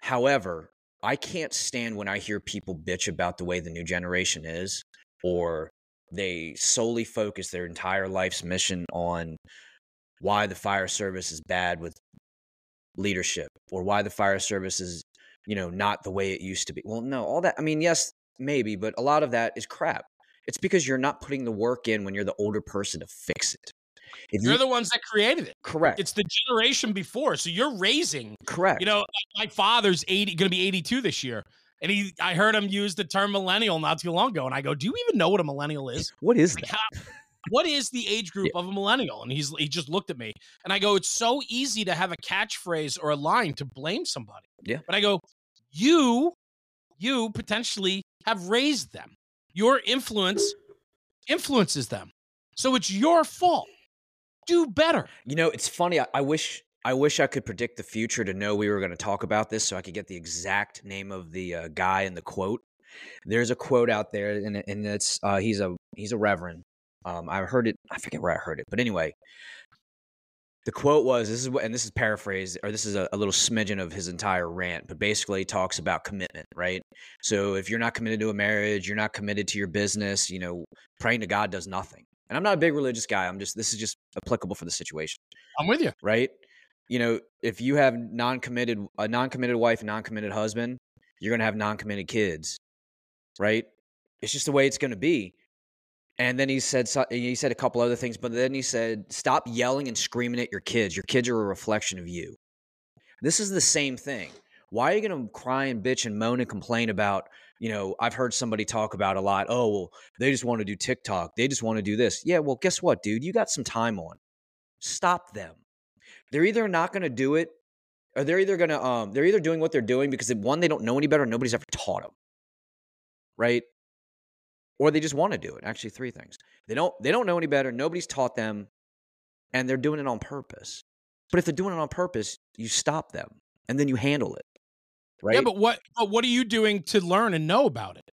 [SPEAKER 1] However, I can't stand when I hear people bitch about the way the new generation is, or they solely focus their entire life's mission on why the fire service is bad with leadership or why the fire service is, you know, not the way it used to be. Well, no, all that, I mean, yes, maybe, but a lot of that is crap. It's because you're not putting the work in when you're the older person to fix it.
[SPEAKER 2] If you're you, the ones that created it.
[SPEAKER 1] Correct.
[SPEAKER 2] It's the generation before. So you're raising.
[SPEAKER 1] Correct.
[SPEAKER 2] You know, my father's 80 going to be 82 this year. And he I heard him use the term millennial not too long ago and I go, "Do you even know what a millennial is?"
[SPEAKER 1] What is like, that? How,
[SPEAKER 2] what is the age group yeah. of a millennial? And he's he just looked at me and I go, "It's so easy to have a catchphrase or a line to blame somebody."
[SPEAKER 1] Yeah.
[SPEAKER 2] But I go, "You you potentially have raised them. Your influence influences them. So it's your fault do better.
[SPEAKER 1] You know, it's funny. I, I wish I wish I could predict the future to know we were going to talk about this, so I could get the exact name of the uh, guy in the quote. There's a quote out there, and and it's uh, he's a he's a reverend. Um, I heard it. I forget where I heard it, but anyway, the quote was this is what, and this is paraphrased, or this is a, a little smidgen of his entire rant, but basically talks about commitment, right? So if you're not committed to a marriage, you're not committed to your business, you know, praying to God does nothing. And I'm not a big religious guy. I'm just this is just applicable for the situation.
[SPEAKER 2] I'm with you.
[SPEAKER 1] Right? You know, if you have non-committed a non-committed wife and non-committed husband, you're going to have non-committed kids. Right? It's just the way it's going to be. And then he said he said a couple other things, but then he said stop yelling and screaming at your kids. Your kids are a reflection of you. This is the same thing. Why are you going to cry and bitch and moan and complain about you know, I've heard somebody talk about a lot. Oh, well, they just want to do TikTok. They just want to do this. Yeah, well, guess what, dude? You got some time on. Stop them. They're either not going to do it, or they're either going to um, they're either doing what they're doing because one, they don't know any better. Nobody's ever taught them, right? Or they just want to do it. Actually, three things. They don't they don't know any better. Nobody's taught them, and they're doing it on purpose. But if they're doing it on purpose, you stop them and then you handle it right?
[SPEAKER 2] Yeah, but what but what are you doing to learn and know about it?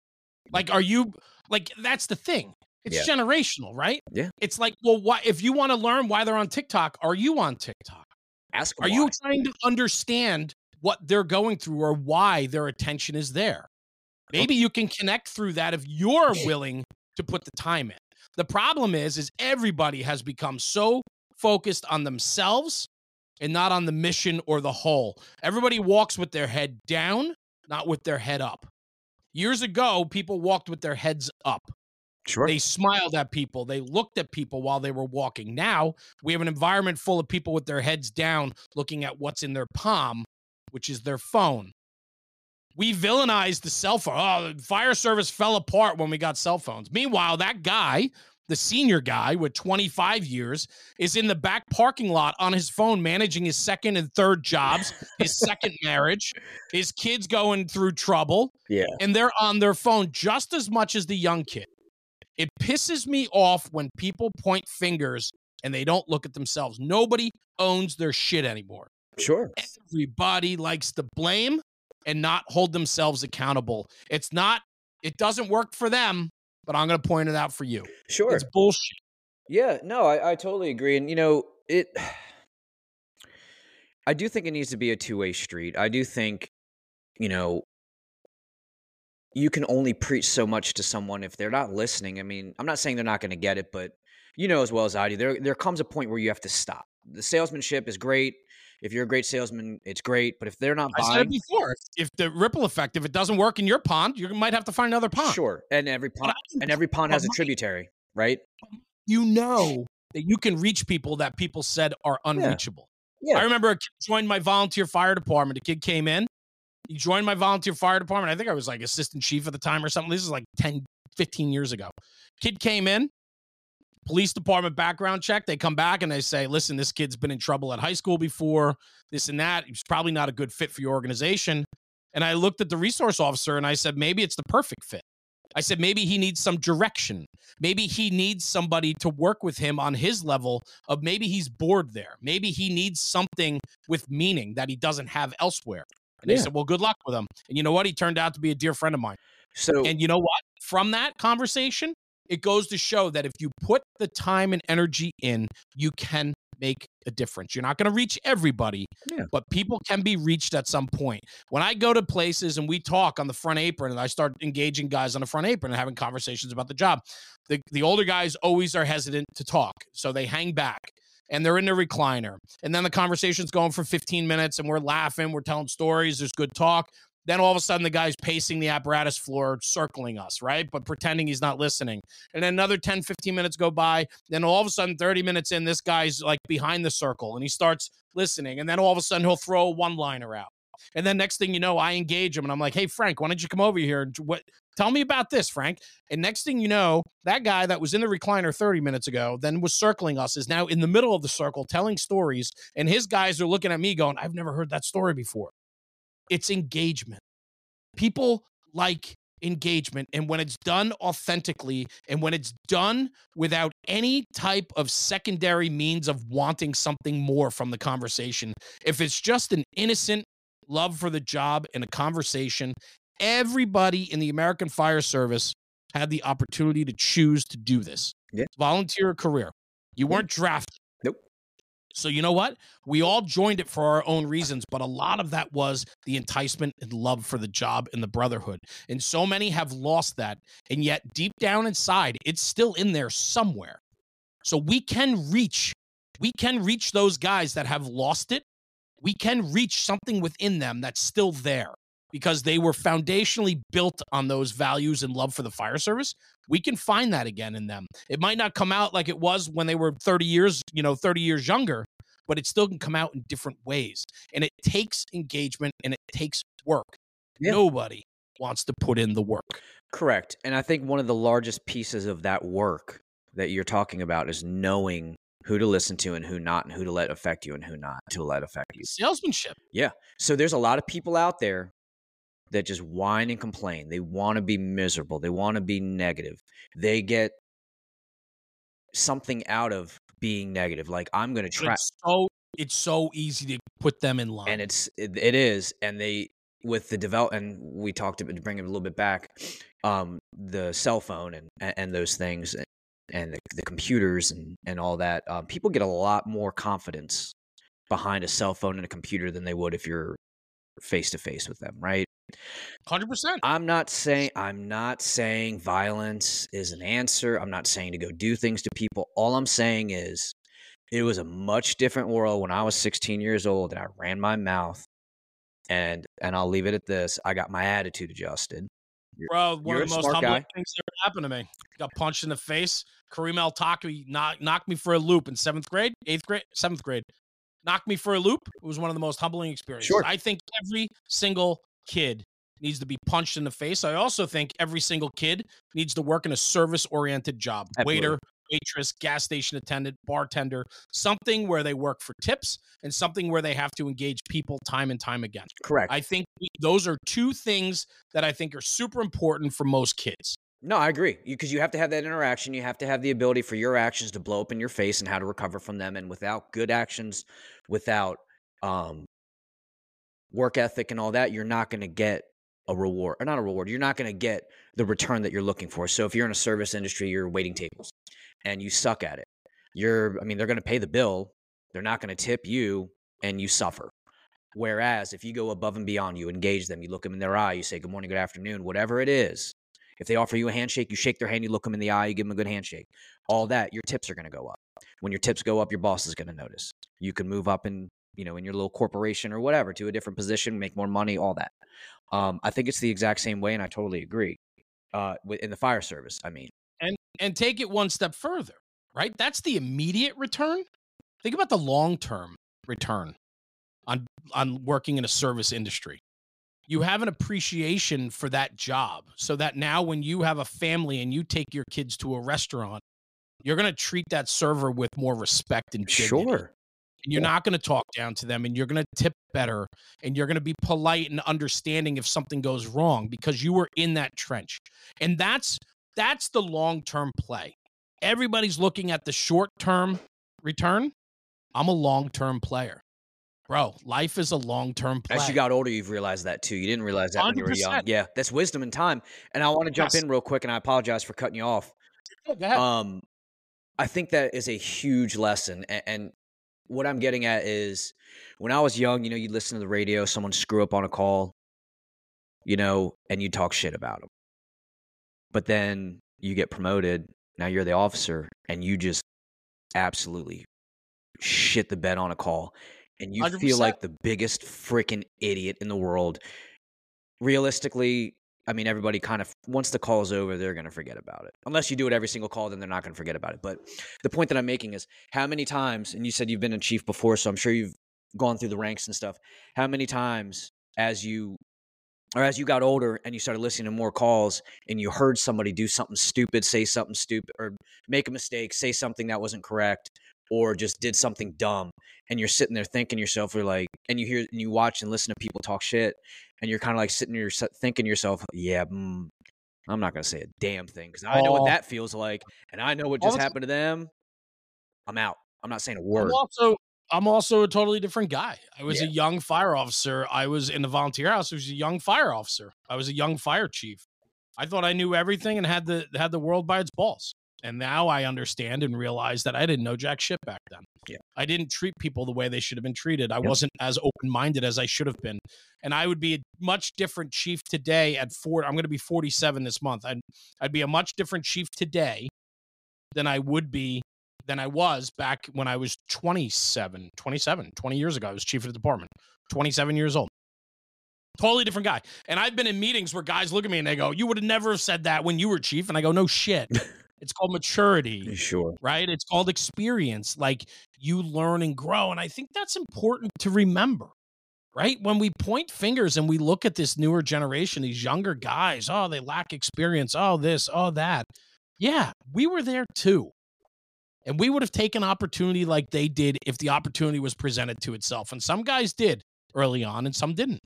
[SPEAKER 2] Like, are you like that's the thing? It's yeah. generational, right?
[SPEAKER 1] Yeah.
[SPEAKER 2] It's like, well, why if you want to learn why they're on TikTok, are you on TikTok?
[SPEAKER 1] Ask.
[SPEAKER 2] Are
[SPEAKER 1] why.
[SPEAKER 2] you trying to understand what they're going through or why their attention is there? Oh. Maybe you can connect through that if you're willing to put the time in. The problem is, is everybody has become so focused on themselves and not on the mission or the whole. Everybody walks with their head down, not with their head up. Years ago, people walked with their heads up.
[SPEAKER 1] Sure.
[SPEAKER 2] They smiled at people. They looked at people while they were walking. Now we have an environment full of people with their heads down, looking at what's in their palm, which is their phone. We villainized the cell phone. Oh, the fire service fell apart when we got cell phones. Meanwhile, that guy the senior guy with 25 years, is in the back parking lot on his phone managing his second and third jobs, his second marriage, his kids going through trouble.
[SPEAKER 1] Yeah.
[SPEAKER 2] And they're on their phone just as much as the young kid. It pisses me off when people point fingers and they don't look at themselves. Nobody owns their shit anymore.
[SPEAKER 1] Sure.
[SPEAKER 2] Everybody likes to blame and not hold themselves accountable. It's not, it doesn't work for them but I'm going to point it out for you.
[SPEAKER 1] Sure.
[SPEAKER 2] It's bullshit.
[SPEAKER 1] Yeah, no, I, I totally agree. And, you know, it, I do think it needs to be a two way street. I do think, you know, you can only preach so much to someone if they're not listening. I mean, I'm not saying they're not going to get it, but you know as well as I do, there there comes a point where you have to stop. The salesmanship is great. If you're a great salesman, it's great. But if they're not buying,
[SPEAKER 2] I said it before. If the ripple effect, if it doesn't work in your pond, you might have to find another pond.
[SPEAKER 1] Sure, and every pond and every pond has a tributary, right?
[SPEAKER 2] You know that you can reach people that people said are unreachable. Yeah. yeah. I remember a kid joined my volunteer fire department. A kid came in. He joined my volunteer fire department. I think I was like assistant chief at the time or something. This is like 10, 15 years ago. Kid came in police department background check. They come back and they say, listen, this kid's been in trouble at high school before, this and that. He's probably not a good fit for your organization. And I looked at the resource officer and I said, maybe it's the perfect fit. I said maybe he needs some direction. Maybe he needs somebody to work with him on his level of maybe he's bored there. Maybe he needs something with meaning that he doesn't have elsewhere. And they said, "Well, good luck with him." And you know what? He turned out to be a dear friend of mine.
[SPEAKER 1] So
[SPEAKER 2] And you know what? From that conversation, it goes to show that if you put the time and energy in, you can make a difference. You're not going to reach everybody,
[SPEAKER 1] Yeah.
[SPEAKER 2] but people can be reached at some point. When I go to places and we talk on the front apron and I start engaging guys on the front apron and having conversations about the job, the, the older guys always are hesitant to talk. So they hang back and they're in the recliner. And then the conversation's going for 15 minutes and we're laughing, we're telling stories, there's good talk. Then all of a sudden, the guy's pacing the apparatus floor, circling us, right? But pretending he's not listening. And then another 10, 15 minutes go by. Then all of a sudden, 30 minutes in, this guy's like behind the circle and he starts listening. And then all of a sudden, he'll throw a one liner out. And then next thing you know, I engage him and I'm like, hey, Frank, why don't you come over here? and What, tell me about this, Frank. And next thing you know, that guy that was in the recliner 30 minutes ago, then was circling us, is now in the middle of the circle telling stories. And his guys are looking at me going, I've never heard that story before. It's engagement. People like engagement. And when it's done authentically and when it's done without any type of secondary means of wanting something more from the conversation, if it's just an innocent love for the job and a conversation, everybody in the American Fire Service had the opportunity to choose to do this.
[SPEAKER 1] Yeah.
[SPEAKER 2] Volunteer career. You weren't drafted. So you know what? We all joined it for our own reasons, but a lot of that was the enticement and love for the job and the brotherhood. And so many have lost that. And yet deep down inside, it's still in there somewhere. So we can reach we can reach those guys that have lost it. We can reach something within them that's still there because they were foundationally built on those values and love for the fire service. We can find that again in them. It might not come out like it was when they were 30 years, you know, 30 years younger, but it still can come out in different ways. And it takes engagement and it takes work.
[SPEAKER 1] Yeah.
[SPEAKER 2] Nobody wants to put in the work.
[SPEAKER 1] Correct. And I think one of the largest pieces of that work that you're talking about is knowing who to listen to and who not, and who to let affect you and who not to let affect you.
[SPEAKER 2] Salesmanship. Yeah.
[SPEAKER 1] So there's a lot of people out there that just whine and complain. They want to be miserable. They want to be negative. They get something out of being negative. Like I'm going to try,
[SPEAKER 2] It's so it's so easy to put them in line.
[SPEAKER 1] and it's it, it is, and they with the develop, and we talked about to bring it a little bit back, um, the cell phone and and, those things, and- and the, the computers and and all that. Um, people get a lot more confidence behind a cell phone and a computer than they would if you're face to face with them, right?
[SPEAKER 2] Hundred percent.
[SPEAKER 1] I'm not saying I'm not saying violence is an answer. I'm not saying to go do things to people. All I'm saying is it was a much different world when I was 16 years old and I ran my mouth and and I'll leave it at this. I got my attitude adjusted.
[SPEAKER 2] Bro, one
[SPEAKER 1] you're
[SPEAKER 2] of the most humbling
[SPEAKER 1] guy.
[SPEAKER 2] things that ever happened to me. Got punched in the face. Kareem El Taki knocked, knocked me for a loop in seventh grade, eighth grade, seventh grade. Knocked me for a loop. It was one of the most humbling experiences.
[SPEAKER 1] Sure.
[SPEAKER 2] I think every single kid needs to be punched in the face. I also think every single kid needs to work in a service oriented job
[SPEAKER 1] Absolutely.
[SPEAKER 2] waiter, waitress, gas station attendant, bartender, something where they work for tips and something where they have to engage people time and time again.
[SPEAKER 1] Correct.
[SPEAKER 2] I think those are two things that I think are super important for most kids.
[SPEAKER 1] no, I agree. Because you, have to have that interaction. You have to have the ability for your actions to blow up in your face and how to recover from them. And without good actions, without um, work ethic and all that, you're not going to get a reward or not a reward. You're not going to get the return that you're looking for. So if you're in a service industry, you're waiting tables and you suck at it. You're, I mean, they're going to pay the bill. They're not going to tip you and you suffer. Whereas if you go above and beyond, you engage them, you look them in their eye, you say, good morning, good afternoon, whatever it is. If they offer you a handshake, you shake their hand, you look them in the eye, you give them a good handshake. All that, your tips are going to go up. When your tips go up, your boss is going to notice. You can move up in, you know, in your little corporation or whatever to a different position, make more money, all that. Um, I think it's the exact same way, and I totally agree. Uh, with- in the fire service, I mean,
[SPEAKER 2] And and take it one step further, right? That's the immediate return. Think about the long-term return on on working in a service industry. You have an appreciation for that job so that now when you have a family and you take your kids to a restaurant, you're going to treat that server with more respect and dignity.
[SPEAKER 1] sure,
[SPEAKER 2] and you're
[SPEAKER 1] Yeah.
[SPEAKER 2] not going to talk down to them and you're going to tip better and you're going to be polite and understanding if something goes wrong because you were in that trench. And that's that's the long-term play. Everybody's looking at the short-term return. I'm a long-term player. Bro, life is a long-term play.
[SPEAKER 1] As you got older, you've realized that too. You didn't realize that when you were young.
[SPEAKER 2] 100%.
[SPEAKER 1] Yeah, that's wisdom and time. And I want to jump
[SPEAKER 2] Yes.
[SPEAKER 1] in real quick, and I apologize for cutting you off.
[SPEAKER 2] Oh.
[SPEAKER 1] Um, I think that is a huge lesson, and, and what I'm getting at is when I was young, you know, you listen to the radio, someone screw up on a call, you know, and you talk shit about them. But then you get promoted. Now you're the officer, and you just absolutely shit the bed on a call, and you feel
[SPEAKER 2] 100%.
[SPEAKER 1] like the biggest freaking idiot in the world. Realistically, I mean, everybody kind of once the call is over, they're going to forget about it. Unless you do it every single call, then they're not going to forget about it. But the point that I'm making is how many times, and you said you've been a chief before, so I'm sure you've gone through the ranks and stuff. How many times as you or as you got older and you started listening to more calls and you heard somebody do something stupid, say something stupid, or make a mistake, say something that wasn't correct, or just did something dumb, and you're sitting there thinking to yourself, you're like, and you hear and you watch and listen to people talk shit, and you're kind of like sitting there thinking to yourself, yeah, mm, I'm not gonna say a damn thing because I know what that feels like, and I know what just
[SPEAKER 2] t-
[SPEAKER 1] happened to them. I'm out. I'm not saying a
[SPEAKER 2] I'm
[SPEAKER 1] word.
[SPEAKER 2] also I'm also a totally different guy. I was a young fire officer. I was in the volunteer house. I was a young fire officer. I was a young fire chief. I thought I knew everything and had the had the world by its balls. And now I understand and realize that I didn't know jack shit back then.
[SPEAKER 1] Yeah.
[SPEAKER 2] I didn't treat people the way they should have been treated. I
[SPEAKER 1] Yep.
[SPEAKER 2] wasn't as open minded as I should have been. And I would be a much different chief today at four. I'm going to be 47 this month. I'd, I'd be a much different chief today than I would be than I was back when I was 27, 27, 20 years ago. I was chief of the department, 27 years old. Totally different guy. And I've been in meetings where guys look at me and they go, You would have never said that when you were chief. And I go, No shit. it's called maturity eh,
[SPEAKER 1] Sure.
[SPEAKER 2] right? It's called experience. Like you learn and grow. And I think that's important to remember, right? When we point fingers and we look at this newer generation, these younger guys, oh, they lack experience. Oh, this, oh, that. Yeah, we were there too. And we would have taken opportunity like they did if the opportunity was presented to itself. And some guys did early on and some didn't.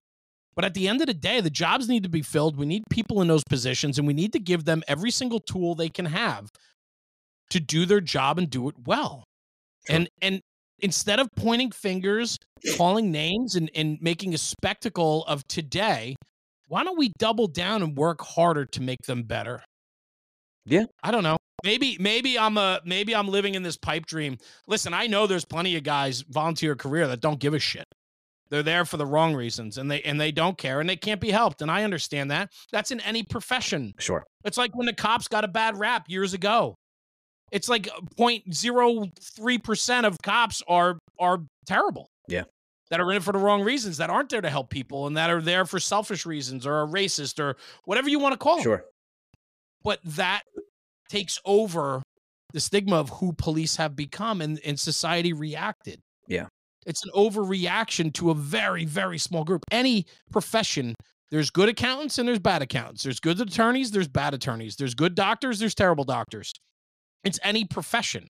[SPEAKER 2] But at the end of the day, the jobs need to be filled. We need people in those positions and we need to give them every single tool they can have to do their job and do it well.
[SPEAKER 1] Sure.
[SPEAKER 2] And and instead of pointing fingers, calling names and, and making a spectacle of today, why don't we double down and work harder to make them better?
[SPEAKER 1] Yeah.
[SPEAKER 2] I don't know. Maybe maybe I'm a maybe I'm living in this pipe dream. Listen, I know there's plenty of guys volunteer career that don't give a shit. They're there for the wrong reasons and they and they don't care and they can't be helped. And I understand that. That's in any profession.
[SPEAKER 1] Sure.
[SPEAKER 2] It's like when the cops got a bad rap years ago. It's like uh, 0.03% of cops are are terrible.
[SPEAKER 1] Yeah.
[SPEAKER 2] That are in it for the wrong reasons, that aren't there to help people and that are there for selfish reasons or are racist or whatever you want to call it.
[SPEAKER 1] Sure.
[SPEAKER 2] But that takes over the stigma of who police have become and, and society reacted.
[SPEAKER 1] Yeah.
[SPEAKER 2] It's an overreaction to a very, very small group. Any profession, there's good accountants and there's bad accountants. There's good attorneys, there's bad attorneys. There's good doctors, there's terrible doctors. It's any profession.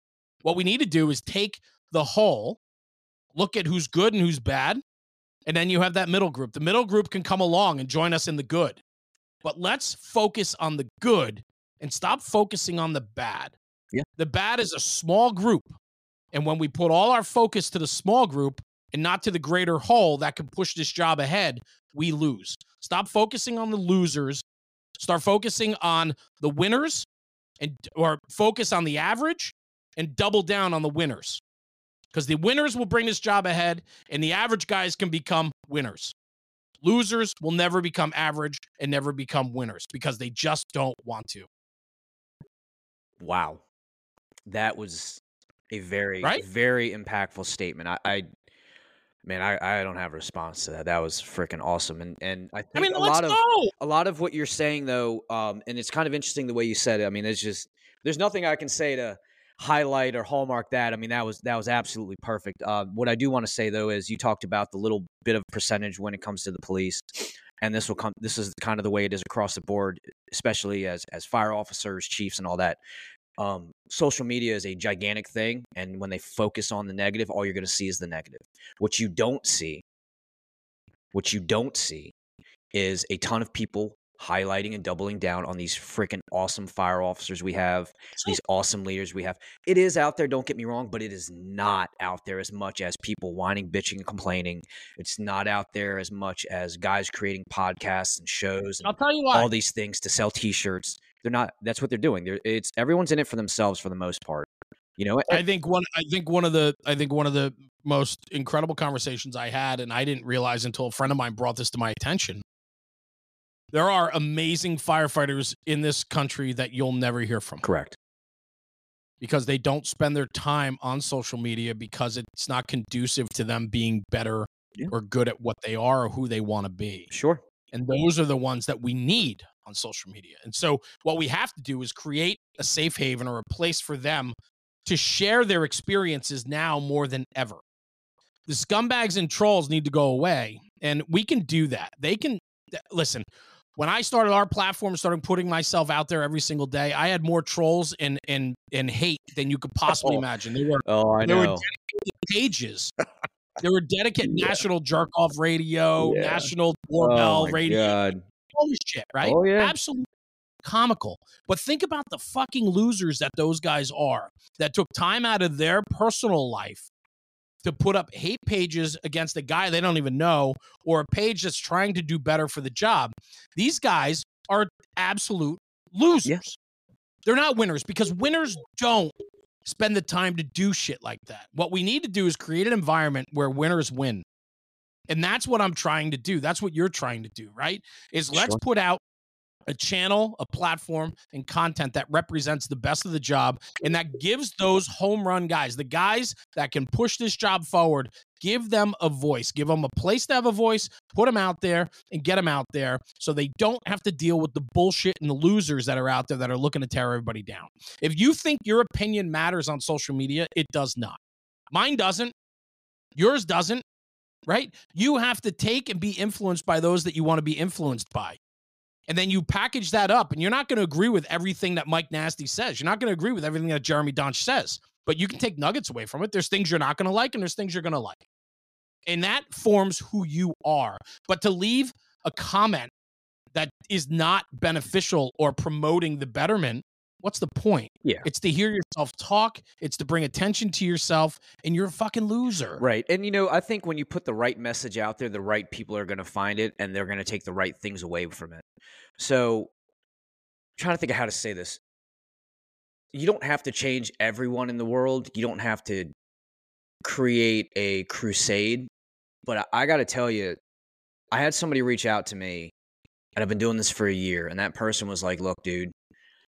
[SPEAKER 2] What we need to do is take the whole, look at who's good and who's bad, and then you have that middle group. The middle group can come along and join us in the good. But let's focus on the good and stop focusing on the bad.
[SPEAKER 1] Yeah.
[SPEAKER 2] The bad is a small group. And when we put all our focus to the small group and not to the greater whole that can push this job ahead, we lose. Stop focusing on the losers. Start focusing on the winners and or focus on the average and double down on the winners. Because the winners will bring this job ahead and the average guys can become winners. Losers will never become average and never become winners because they just don't want to.
[SPEAKER 1] Wow. That was a very,
[SPEAKER 2] Right?
[SPEAKER 1] very impactful statement. I, I man, I, I don't have a response to that. That was freaking awesome. And and I think
[SPEAKER 2] I mean,
[SPEAKER 1] a lot of
[SPEAKER 2] go.
[SPEAKER 1] a lot of what you're saying though, um, and it's kind of interesting the way you said it. I mean, it's just there's nothing I can say to highlight or hallmark that. I mean, that was that was absolutely perfect. Uh, what I do want to say though is you talked about the little bit of percentage when it comes to the police, and this will come. This is kind of the way it is across the board, especially as as fire officers, chiefs, and all that. Um, social media is a gigantic thing, and when they focus on the negative, all you're going to see is the negative. What you don't see, what you don't see, is a ton of people highlighting and doubling down on these freaking awesome fire officers we have, these awesome leaders we have. It is out there, don't get me wrong, but it is not out there as much as people whining, bitching, and complaining. It's not out there as much as guys creating podcasts and shows and
[SPEAKER 2] I'll tell you why.
[SPEAKER 1] all these things to sell t-shirts. They're not that's what they're doing. They're, it's everyone's in it for themselves for the most part. You know,
[SPEAKER 2] I think one I think one of the I think one of the most incredible conversations I had and I didn't realize until a friend of mine brought this to my attention. There are amazing firefighters in this country that you'll never hear from
[SPEAKER 1] correct.
[SPEAKER 2] because they don't spend their time on social media because it's not conducive to them being better
[SPEAKER 1] Yeah.
[SPEAKER 2] or good at what they are or who they want to be.
[SPEAKER 1] Sure.
[SPEAKER 2] And those are the ones that we need on social media. And so what we have to do is create a safe haven or a place for them to share their experiences now more than ever. The scumbags and trolls need to go away. And we can do that. They can listen. When I started our platform, started putting myself out there every single day, I had more trolls and and and hate than you could possibly
[SPEAKER 1] Oh.
[SPEAKER 2] imagine. They were
[SPEAKER 1] Oh, I
[SPEAKER 2] There were
[SPEAKER 1] know.
[SPEAKER 2] pages. There were dedicated
[SPEAKER 1] Yeah.
[SPEAKER 2] national jerk off radio,
[SPEAKER 1] Yeah.
[SPEAKER 2] national
[SPEAKER 1] Oh
[SPEAKER 2] doorbell
[SPEAKER 1] my
[SPEAKER 2] radio,
[SPEAKER 1] God.
[SPEAKER 2] All this shit, right?
[SPEAKER 1] Oh, yeah.
[SPEAKER 2] Absolutely comical. But think about the fucking losers that those guys are that took time out of their personal life to put up hate pages against a guy they don't even know or a page that's trying to do better for the job. These guys are absolute losers. They're not winners because winners don't spend the time to do shit like that. What we need to do is create an environment where winners win. And that's what I'm trying to do. That's what you're trying to do, right? Is let's
[SPEAKER 1] Sure.
[SPEAKER 2] put out a channel, a platform, and content that represents the best of the job and that gives those home run guys, the guys that can push this job forward, give them a voice, give them a place to have a voice, put them out there and get them out there so they don't have to deal with the bullshit and the losers that are out there that are looking to tear everybody down. If you think your opinion matters on social media, it does not. Mine doesn't. Yours doesn't, right? You have to take and be influenced by those that you want to be influenced by. And then you package that up, and you're not going to agree with everything that Mike Nasti says. You're not going to agree with everything that Jeremy Donch says, but you can take nuggets away from it. There's things you're not going to like, and there's things you're going to like. And that forms who you are. But to leave a comment that is not beneficial or promoting the betterment, what's the point?
[SPEAKER 1] Yeah.
[SPEAKER 2] It's to hear yourself talk, it's to bring attention to yourself, and you're a fucking loser.
[SPEAKER 1] Right. And you know, I think when you put the right message out there, the right people are going to find it and they're going to take the right things away from it. So, trying to think of how to say this. You don't have to change everyone in the world. You don't have to create a crusade. But I, I got to tell you, I had somebody reach out to me, and I've been doing this for a year. And that person was like, Look, dude,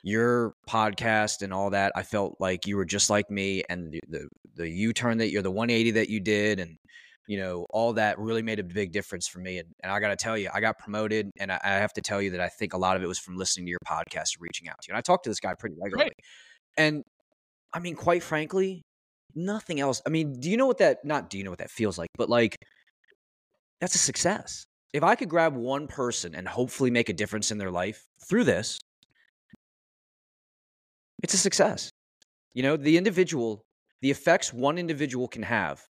[SPEAKER 1] your podcast and all that, I felt like you were just like me, and the the, the U turn that you're the 180 that you did, and you know all that really made a big difference for me. And, and I got to tell you, I got promoted, and I, I have to tell you that I think a lot of it was from listening to your podcast and reaching out to you. And I talked to this guy pretty regularly, and I mean, quite frankly, nothing else. I mean, do you know what that? Not do you know what that feels like, but like that's a success. If I could grab one person and hopefully make a difference in their life through this, it's a success. You know, the individual, the effects one individual can have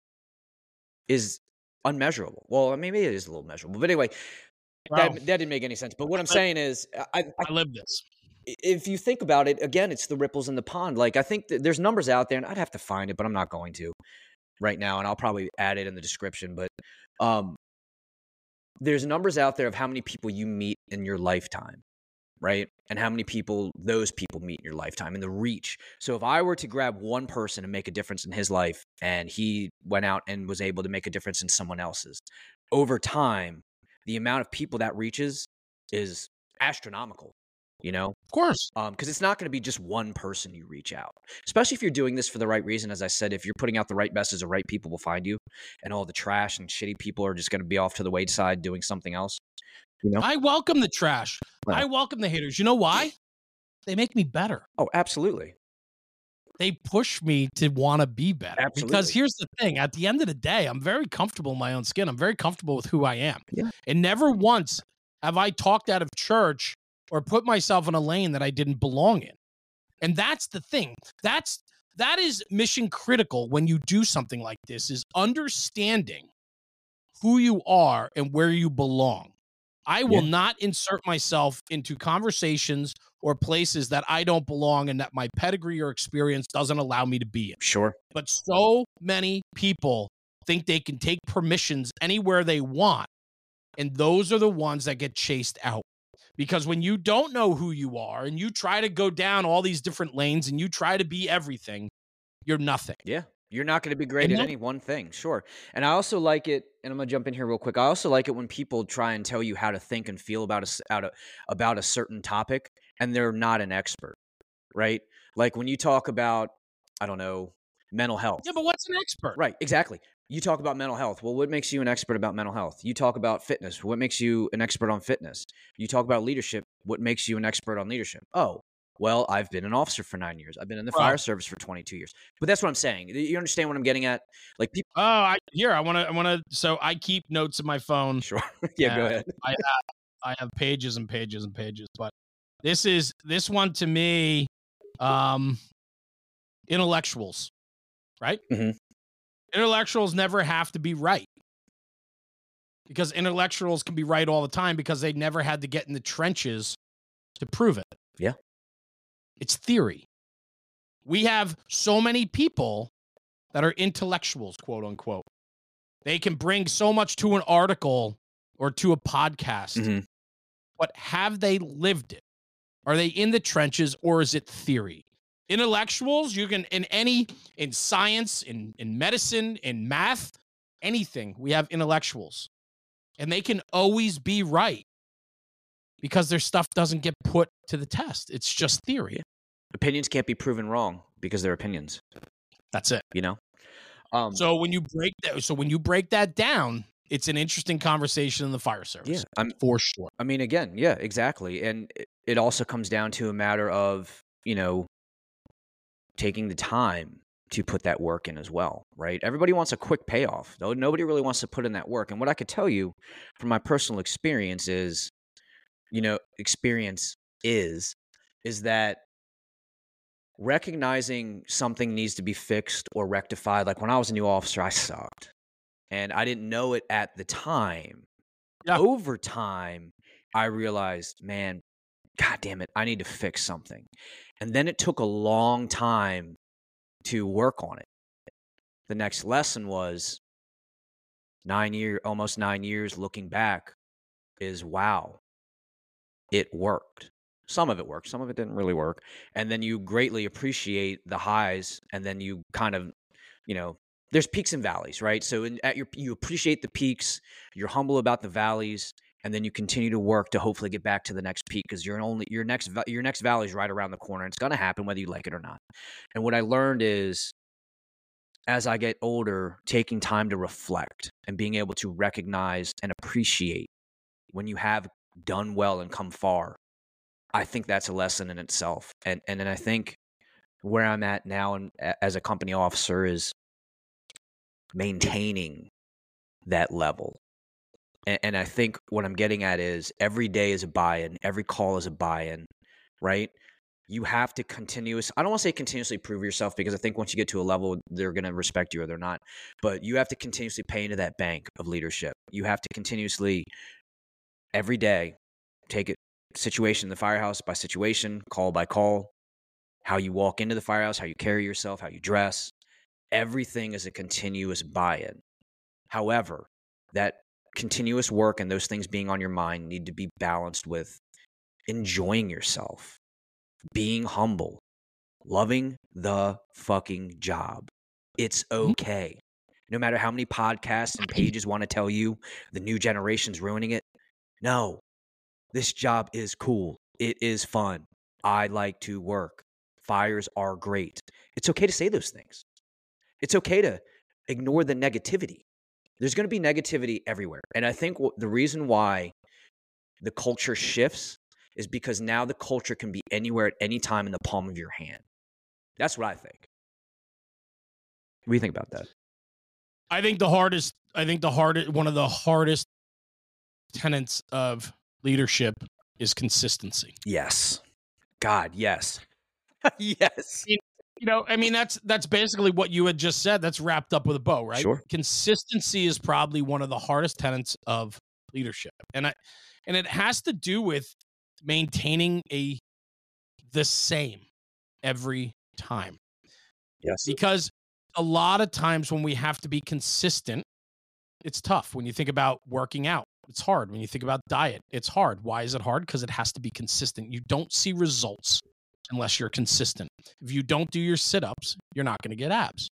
[SPEAKER 1] is unmeasurable. Well, i maybe it is a little measurable, but anyway,
[SPEAKER 2] Wow.
[SPEAKER 1] that, that didn't make any sense. But what I'm saying is, I, I,
[SPEAKER 2] I live this.
[SPEAKER 1] if you think about it, again, it's the ripples in the pond. Like I think that there's numbers out there, and I'd have to find it, but I'm not going to right now, and I'll probably add it in the description. But um, there's numbers out there of how many people you meet in your lifetime, right? And how many people those people meet in your lifetime and the reach. So if I were to grab one person and make a difference in his life, and he went out and was able to make a difference in someone else's, over time, the amount of people that reaches is astronomical. You know,
[SPEAKER 2] Of course.
[SPEAKER 1] Um, because it's not going to be just one person you reach out, especially if you're doing this for the right reason. As I said, if you're putting out the right message, the right people will find you, and all the trash and shitty people are just going to be off to the wayside doing something else. You know?
[SPEAKER 2] I welcome the trash. I welcome the haters. You know why? They make me better.
[SPEAKER 1] Oh, absolutely.
[SPEAKER 2] They push me to want to be better. Because here's the thing at the end of the day, I'm very comfortable in my own skin. I'm very comfortable with who I am.
[SPEAKER 1] Yeah.
[SPEAKER 2] And never once have I talked out of church or put myself in a lane that I didn't belong in. And that's the thing. That's that is mission critical when you do something like this is understanding who you are and where you belong. I will
[SPEAKER 1] Yeah.
[SPEAKER 2] not insert myself into conversations or places that I don't belong and that my pedigree or experience doesn't allow me to be in.
[SPEAKER 1] Sure.
[SPEAKER 2] But so many people think they can take permissions anywhere they want. And those are the ones that get chased out. Because when you don't know who you are and you try to go down all these different lanes and you try to be everything, you're nothing.
[SPEAKER 1] Yeah. You're not going to be great
[SPEAKER 2] And
[SPEAKER 1] at
[SPEAKER 2] that-
[SPEAKER 1] any one thing. Sure. And I also like it, and I'm going to jump in here real quick. I also like it when people try and tell you how to think and feel about a, out a, about a certain topic and they're not an expert, right? Like when you talk about, I don't know, mental health.
[SPEAKER 2] Yeah, but what's an expert?
[SPEAKER 1] Right, exactly. You talk about mental health. Well, what makes you an expert about mental health? You talk about fitness. What makes you an expert on fitness? You talk about leadership. What makes you an expert on leadership? Oh, well, I've been an officer for nine years. I've been in the
[SPEAKER 2] Well-
[SPEAKER 1] fire service for 22 years. But that's what I'm saying. You understand what I'm getting at? Like people.
[SPEAKER 2] Oh, I, here I want to. I want to. So I keep notes in my phone.
[SPEAKER 1] Sure. yeah, go ahead.
[SPEAKER 2] I have I have pages and pages and pages, but this is this one to me, um, intellectuals, right?
[SPEAKER 1] Mhm.
[SPEAKER 2] Intellectuals never have to be right because intellectuals can be right all the time because they never had to get in the trenches to prove it.
[SPEAKER 1] Yeah.
[SPEAKER 2] It's theory. We have so many people that are intellectuals, quote unquote. They can bring so much to an article or to a podcast
[SPEAKER 1] Mhm.
[SPEAKER 2] but have they lived it? Are they in the trenches or is it theory? Intellectuals, you can in any in science, in in medicine, in math, anything. We have intellectuals. And they can always be right because their stuff doesn't get put to the test. It's just theory.
[SPEAKER 1] Opinions can't be proven wrong because they're opinions.
[SPEAKER 2] That's it.
[SPEAKER 1] You know. Um,
[SPEAKER 2] So when you break that so when you break that down, it's an interesting conversation in the fire service.
[SPEAKER 1] yeah, I'm
[SPEAKER 2] For sure.
[SPEAKER 1] I mean, again, yeah, exactly. And it- it also comes down to a matter of, you know, taking the time to put that work in as well, right? Everybody wants a quick payoff. though. Nobody really wants to put in that work. And what I could tell you from my personal experience is, you know, experience is, is that recognizing something needs to be fixed or rectified. Like when I was a new officer, I sucked. And I didn't know it at the time.
[SPEAKER 2] Yeah.
[SPEAKER 1] Over time, I realized, man, God damn it, I need to fix something. And then it took a long time to work on it. The next lesson was nine year, almost nine years looking back is wow, it worked. Some of it worked, some of it didn't really work. And then you greatly appreciate the highs, and then you kind of, you know, there's peaks and valleys, right? So in, at your, you appreciate the peaks, you're humble about the valleys, and then you continue to work to hopefully get back to the next peak because you're only your next your next valley is right around the corner. It's gonna happen whether you like it or not. And what I learned is, as I get older, taking time to reflect and being able to recognize and appreciate when you have done well and come far. I think that's a lesson in itself. And and then I think where I'm at now and as a company officer is maintaining that level. And, and I think what I'm getting at is every day is a buy-in, every call is a buy-in, right? You have to continuous. I don't want to say continuously prove yourself because I think once you get to a level, they're going to respect you or they're not. But you have to continuously pay into that bank of leadership. You have to continuously, every day, take it situation in the firehouse by situation, call by call, how you walk into the firehouse, how you carry yourself, how you dress. Everything is a continuous buy in. However, that continuous work and those things being on your mind need to be balanced with enjoying yourself, being humble, loving the fucking job. It's mm-hmm. okay. No matter how many podcasts and pages want to tell you the new generation's ruining it. No, this job is cool. It is fun. I like to work. Fires are great. It's okay to say those things. It's okay to ignore the negativity. There's going to be negativity everywhere. And I think the reason why the culture shifts is because now the culture can be anywhere at any time in the palm of your hand. That's what I think. What do you think about that?
[SPEAKER 2] I think the hardest, I think the hardest, one of the hardest tenets of leadership is consistency.
[SPEAKER 1] Yes. God, yes. yes.
[SPEAKER 2] You know, I mean, that's that's basically what you had just said. That's wrapped up with a bow, right?
[SPEAKER 1] Sure.
[SPEAKER 2] Consistency is probably one of the hardest tenets of leadership, and I, and it has to do with maintaining a the same every time.
[SPEAKER 1] Yes.
[SPEAKER 2] Because a lot of times when we have to be consistent, it's tough. When you think about working out, it's hard. When you think about diet, it's hard. Why is it hard? Because it has to be consistent. You don't see results unless you're consistent. If you don't do your sit ups, you're not going to get abs.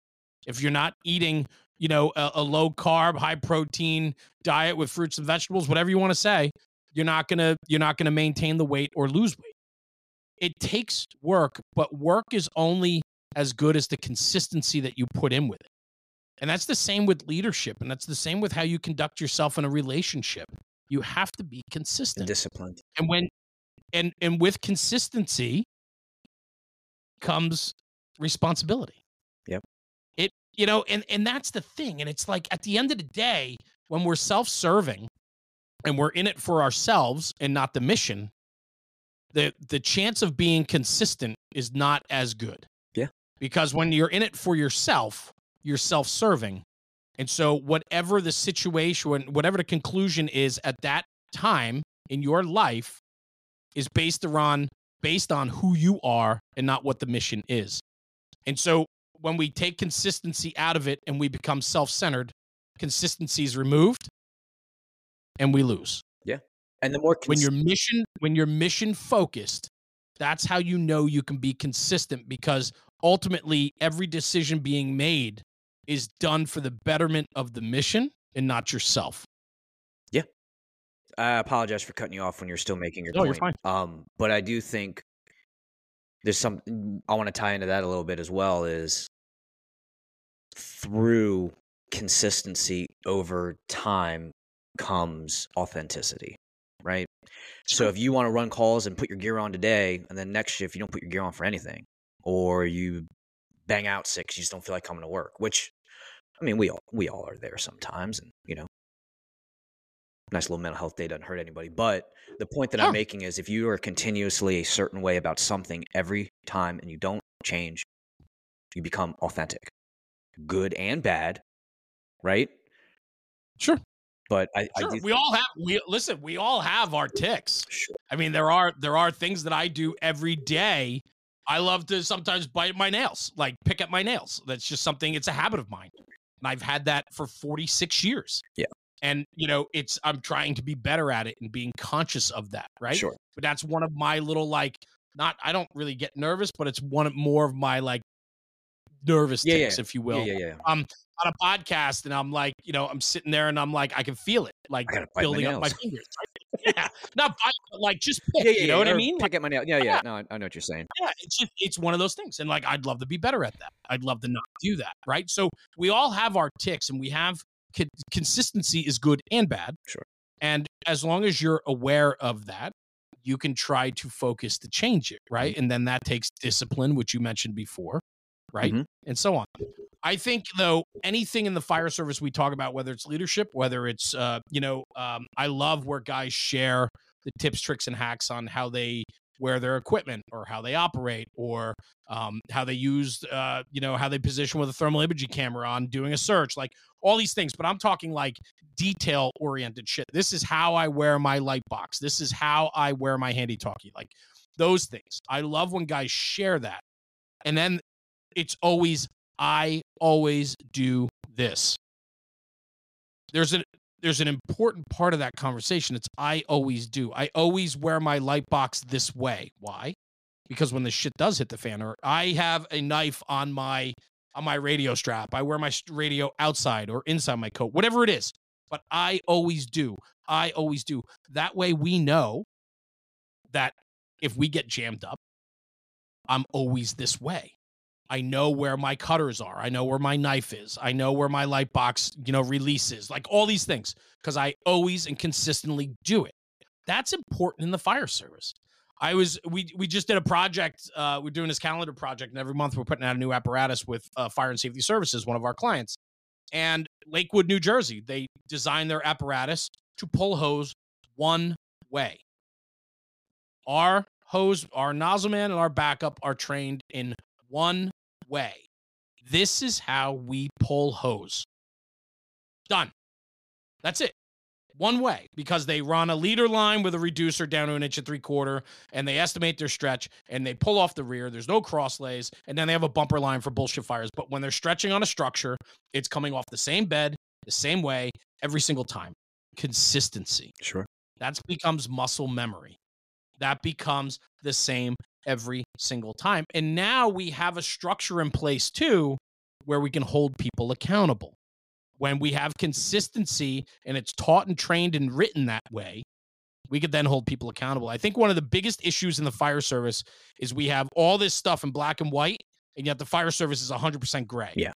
[SPEAKER 2] If you're not eating, you know, a, a low carb, high protein diet with fruits and vegetables, whatever you want to say, you're not going to you're not going to maintain the weight or lose weight. It takes work, but work is only as good as the consistency that you put in with it. And that's the same with leadership. And that's the same with how you conduct yourself in a relationship. You have to be consistent.
[SPEAKER 1] Disciplined.
[SPEAKER 2] And when and and with consistency comes responsibility.
[SPEAKER 1] Yep.
[SPEAKER 2] It you know, and and that's the thing. And it's like at the end of the day, when we're self-serving and we're in it for ourselves and not the mission, the the chance of being consistent is not as good.
[SPEAKER 1] Yeah.
[SPEAKER 2] Because when you're in it for yourself, you're self-serving. And so whatever the situation, whatever the conclusion is at that time in your life is based around based on who you are and not what the mission is. And so when we take consistency out of it and we become self-centered, consistency is removed and we lose. Yeah.
[SPEAKER 1] And the more
[SPEAKER 2] When
[SPEAKER 1] cons-
[SPEAKER 2] you're mission when you're mission focused, that's how you know you can be consistent because ultimately every decision being made is done for the betterment of the mission and not yourself. Yeah.
[SPEAKER 1] I apologize for cutting you off when you're still making your
[SPEAKER 2] No, you're
[SPEAKER 1] point. Um, but I do think there's some I want to tie into that a little bit as well is through consistency over time comes authenticity, right? So if you want to run calls and put your gear on today, and then next shift you don't put your gear on for anything, or you bang out sick 'cause you just don't feel like coming to work, which I mean we all we all are there sometimes, and you know nice little mental health day doesn't hurt anybody. But the point that
[SPEAKER 2] Sure.
[SPEAKER 1] I'm making is if you are continuously a certain way about something every time and you don't change, you become authentic, good and bad, right?
[SPEAKER 2] Sure.
[SPEAKER 1] But I, I
[SPEAKER 2] Sure.
[SPEAKER 1] do
[SPEAKER 2] we all have we listen, we all have our ticks.
[SPEAKER 1] Sure.
[SPEAKER 2] I mean, there are there are things that I do every day. I love to sometimes bite my nails, like pick at my nails. That's just something. It's a habit of mine, and I've had that for 46 years.
[SPEAKER 1] Yeah.
[SPEAKER 2] And you know, it's I'm trying to be better at it and being conscious of that, right?
[SPEAKER 1] Sure.
[SPEAKER 2] But that's one of my little like not. I don't really get nervous, but it's one of more of my like nervous
[SPEAKER 1] Yeah, yeah.
[SPEAKER 2] if you will
[SPEAKER 1] Yeah, yeah, yeah.
[SPEAKER 2] on a podcast and I'm like, you know, I'm sitting there and I'm like, I can feel it, like building up my fingers. right? Yeah, not but like just pick.
[SPEAKER 1] Yeah, yeah,
[SPEAKER 2] you know what I mean? Like,
[SPEAKER 1] Pick at my nail. Yeah, yeah.
[SPEAKER 2] Yeah.
[SPEAKER 1] No, I, I know what you're saying.
[SPEAKER 2] yeah, it's just it's one of those things, and like I'd love to be better at that. I'd love to not do that, right? So we all have our ticks, and we have con- consistency is good and bad.
[SPEAKER 1] Sure.
[SPEAKER 2] And as long as you're aware of that, you can try to focus to change it, right?
[SPEAKER 1] Mm-hmm.
[SPEAKER 2] And then that takes discipline, which you mentioned before, right?
[SPEAKER 1] Mhm.
[SPEAKER 2] And so on. I think though anything in the fire service we talk about, whether it's leadership, whether it's uh, you know, um, I love where guys share the tips, tricks, and hacks on how they wear their equipment or how they operate or um, how they use uh, you know how they position with a thermal imaging camera on doing a search like all these things but i'm talking like detail oriented shit. This is how i wear my light box. This is how i wear my handy talkie like those things. I love when guys share that. And then it's always i always do this. There's an there's an important part of that conversation. It's i always do. I always wear my light box this way. Why? Because when the shit does hit the fan or i have a knife on my on my radio strap i wear my radio outside or inside my coat whatever it is. But i always do. I always do. That way we know that if we get jammed up i'm always this way I know where my cutters are. I know where my knife is. I know where my light box, you know, releases. Like all these things because I always and consistently do it. That's important in the fire service. I was we we just did a project. Uh, we're doing this calendar project, and every month we're putting out a new apparatus with uh, Fire and Safety Services, one of our clients, and Lakewood, New Jersey. They designed their apparatus to pull hose one way. Our hose, our nozzle man, and our backup are trained in one way. This is how we pull hose. Done. That's it. One way because they run a leader line with a reducer down to an inch and three quarter and they estimate their stretch and they pull off the rear. There's no cross lays and then they have a bumper line for bullshit fires. But when they're stretching on a structure, it's coming off the same bed, the same way every single time. Consistency.
[SPEAKER 1] Sure.
[SPEAKER 2] That becomes muscle memory. That becomes the same every single time. And now we have a structure in place too where we can hold people accountable. When we have consistency and it's taught and trained and written that way, we could then hold people accountable. I think one of the biggest issues in the fire service is we have all this stuff in black and white, and yet the fire service is 100% gray.
[SPEAKER 1] Yeah.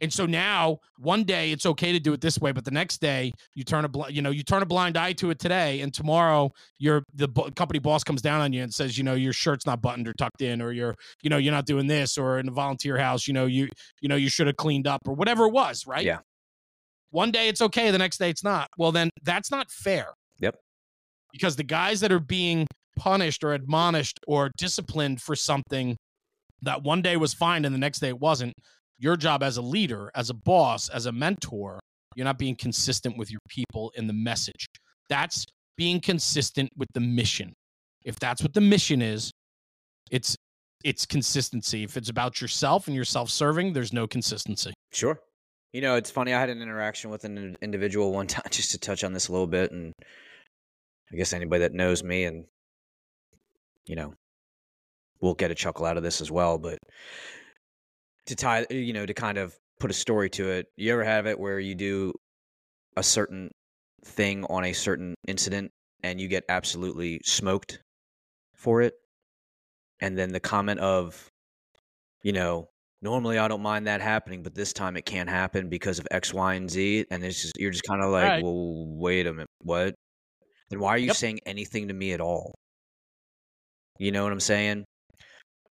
[SPEAKER 2] And so now, one day it's okay to do it this way, but the next day you turn a bl- you know you turn a blind eye to it today, and tomorrow your the b- company boss comes down on you and says, you know, your shirt's not buttoned or tucked in, or you're you know you're not doing this, or in the volunteer house, you know you you know you should have cleaned up, or whatever it was, right?
[SPEAKER 1] Yeah.
[SPEAKER 2] One day it's okay, the next day it's not. Well, then that's not fair.
[SPEAKER 1] Yep.
[SPEAKER 2] Because the guys that are being punished or admonished or disciplined for something that one day was fine and the next day it wasn't your job as a leader, as a boss, as a mentor, you're not being consistent with your people in the message. That's being consistent with the mission. If that's what the mission is, it's it's consistency. If it's about yourself and you're self-serving, there's no consistency.
[SPEAKER 1] Sure. You know, it's funny. I had an interaction with an individual one time, just to touch on this a little bit, and I guess anybody that knows me and you know will get a chuckle out of this as well. But to tie, you know, to kind of put a story to it. You ever have it where you do a certain thing on a certain incident and you get absolutely smoked for it? And then the comment of, you know, normally I don't mind that happening, but this time it can't happen because of X, Y, and Z. And it's just, you're just kind of like,
[SPEAKER 2] Right.
[SPEAKER 1] well, wait a minute, what? Then why are you
[SPEAKER 2] Yep.
[SPEAKER 1] saying anything to me at all? You know what I'm saying?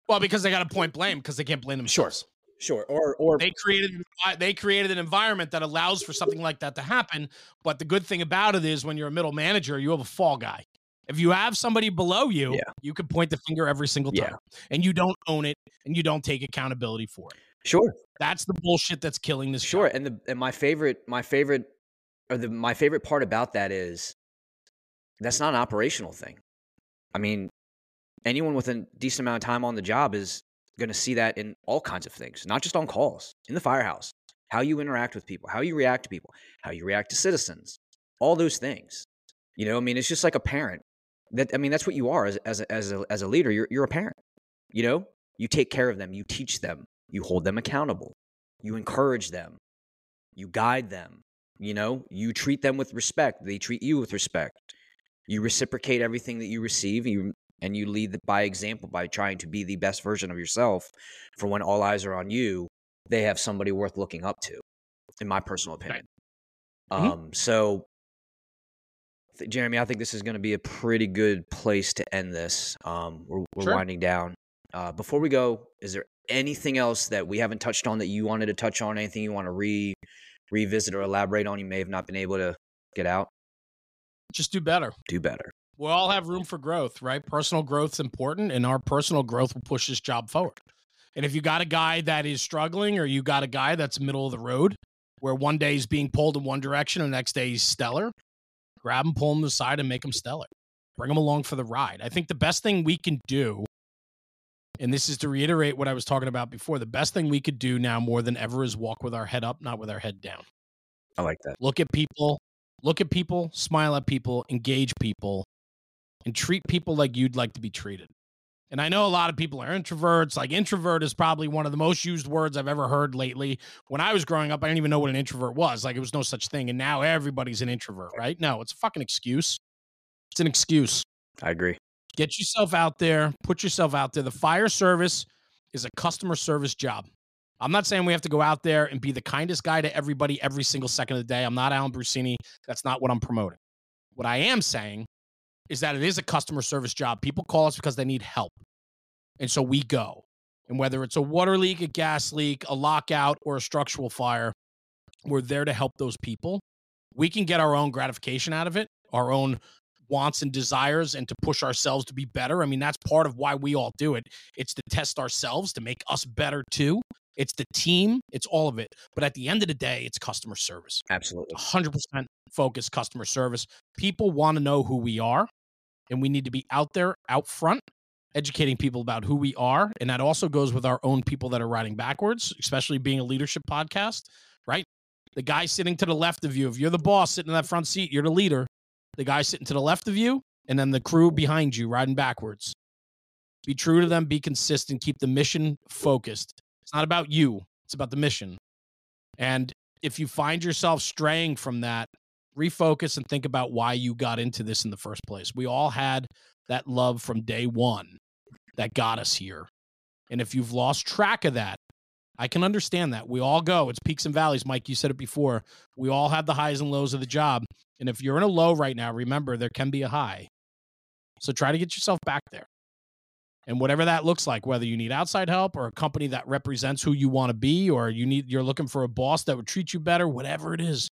[SPEAKER 2] Well, because they got to point blame because they can't blame themselves.
[SPEAKER 1] Sure. Or, or,
[SPEAKER 2] They created they created an environment that allows for something like that to happen. But the good thing about it is when you're a middle manager, you have a fall guy. If you have somebody below you,
[SPEAKER 1] Yeah.
[SPEAKER 2] you can point the finger every single
[SPEAKER 1] Yeah.
[SPEAKER 2] time. And you don't own it and you don't take accountability for it.
[SPEAKER 1] sure.
[SPEAKER 2] That's the bullshit that's killing this
[SPEAKER 1] Sure,
[SPEAKER 2] job.
[SPEAKER 1] and the and my favorite my favorite or the my favorite part about that is that's not an operational thing. I mean, anyone with a decent amount of time on the job is going to see that in all kinds of things, not just on calls, in the firehouse, how you interact with people, how you react to people, how you react to citizens, all those things. You know, I mean, it's just like a parent. That I mean, that's what you are as as a, as a, as a leader. You're you're a parent. You know, you take care of them, you teach them, you hold them accountable, you encourage them, you guide them. You know, you treat them with respect. They treat you with respect. You reciprocate everything that you receive. You and you lead by example by trying to be the best version of yourself. For when all eyes are on you, they have somebody worth looking up to. In my personal opinion.
[SPEAKER 2] Mhm.
[SPEAKER 1] Um. So, th- Jeremy, I think this is going to be a pretty good place to end this. Um. We're, we're
[SPEAKER 2] Sure.
[SPEAKER 1] winding down. Uh, before we go, is there anything else that we haven't touched on that you wanted to touch on? Anything you want to re revisit or elaborate on? You may have not been able to get out.
[SPEAKER 2] Just do better.
[SPEAKER 1] Do better.
[SPEAKER 2] We all have room for growth, right? Personal growth's important, and our personal growth will push this job forward. And if you got a guy that is struggling, or you got a guy that's middle of the road, where one day he's being pulled in one direction and the next day he's stellar, grab him, pull him to the side, and make him stellar. Bring him along for the ride. I think the best thing we can do, and this is to reiterate what I was talking about before, the best thing we could do now more than ever is walk with our head up, not with our head down
[SPEAKER 1] I like that.
[SPEAKER 2] look at people, look at people, smile at people, engage people, and treat people like you'd like to be treated. And I know a lot of people are introverts. Like introvert is probably one of the most used words I've ever heard lately. When I was growing up, I didn't even know what an introvert was. Like it was no such thing. And now everybody's an introvert, right? No, it's a fucking excuse. It's an excuse.
[SPEAKER 1] I agree.
[SPEAKER 2] Get yourself out there, put yourself out there. The fire service is a customer service job. I'm not saying we have to go out there and be the kindest guy to everybody every single second of the day. I'm not Alan Brunacini. That's not what I'm promoting. What I am saying is that it is a customer service job. People call us because they need help. And so we go. And whether it's a water leak, a gas leak, a lockout, or a structural fire, we're there to help those people. We can get our own gratification out of it, our own wants and desires and to push ourselves to be better. I mean, that's part of why we all do it. It's to test ourselves to make us better too. It's the team, it's all of it. But at the end of the day, it's customer service.
[SPEAKER 1] Absolutely.
[SPEAKER 2] 100% focus customer service. People want to know who we are, and we need to be out there, out front, educating people about who we are. And that also goes with our own people that are riding backwards, especially being a leadership podcast, right? The guy sitting to the left of you, if you're the boss sitting in that front seat, you're the leader. The guy sitting to the left of you, and then the crew behind you riding backwards. Be true to them, be consistent, keep the mission focused. It's not about you, it's about the mission. And if you find yourself straying from that, refocus and think about why you got into this in the first place. We all had that love from day one that got us here. And if you've lost track of that, I can understand that. We all go. It's peaks and valleys. Mike, you said it before. We all have the highs and lows of the job. And if you're in a low right now, remember there can be a high. So try to get yourself back there and whatever that looks like whether you need outside help or a company that represents who you want to be or you need you're looking for a boss that would treat you better whatever it is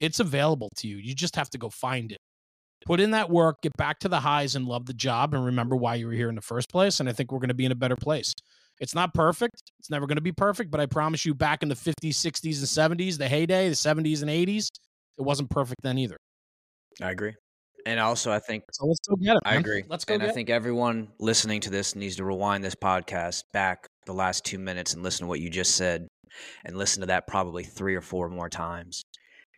[SPEAKER 2] it's available to you you just have to go find it put in that work get back to the highs and love the job and remember why you were here in the first place and i think we're going to be in a better place it's not perfect it's never going to be perfect but i promise you back in the 50s 60s and 70s the heyday the 70s and 80s it wasn't perfect then either
[SPEAKER 1] I agree. And also, I think
[SPEAKER 2] so let's go get it
[SPEAKER 1] I agree.
[SPEAKER 2] let's go
[SPEAKER 1] and I think everyone listening to this needs to rewind this podcast back the last two minutes and listen to what you just said and listen to that probably three or four more times.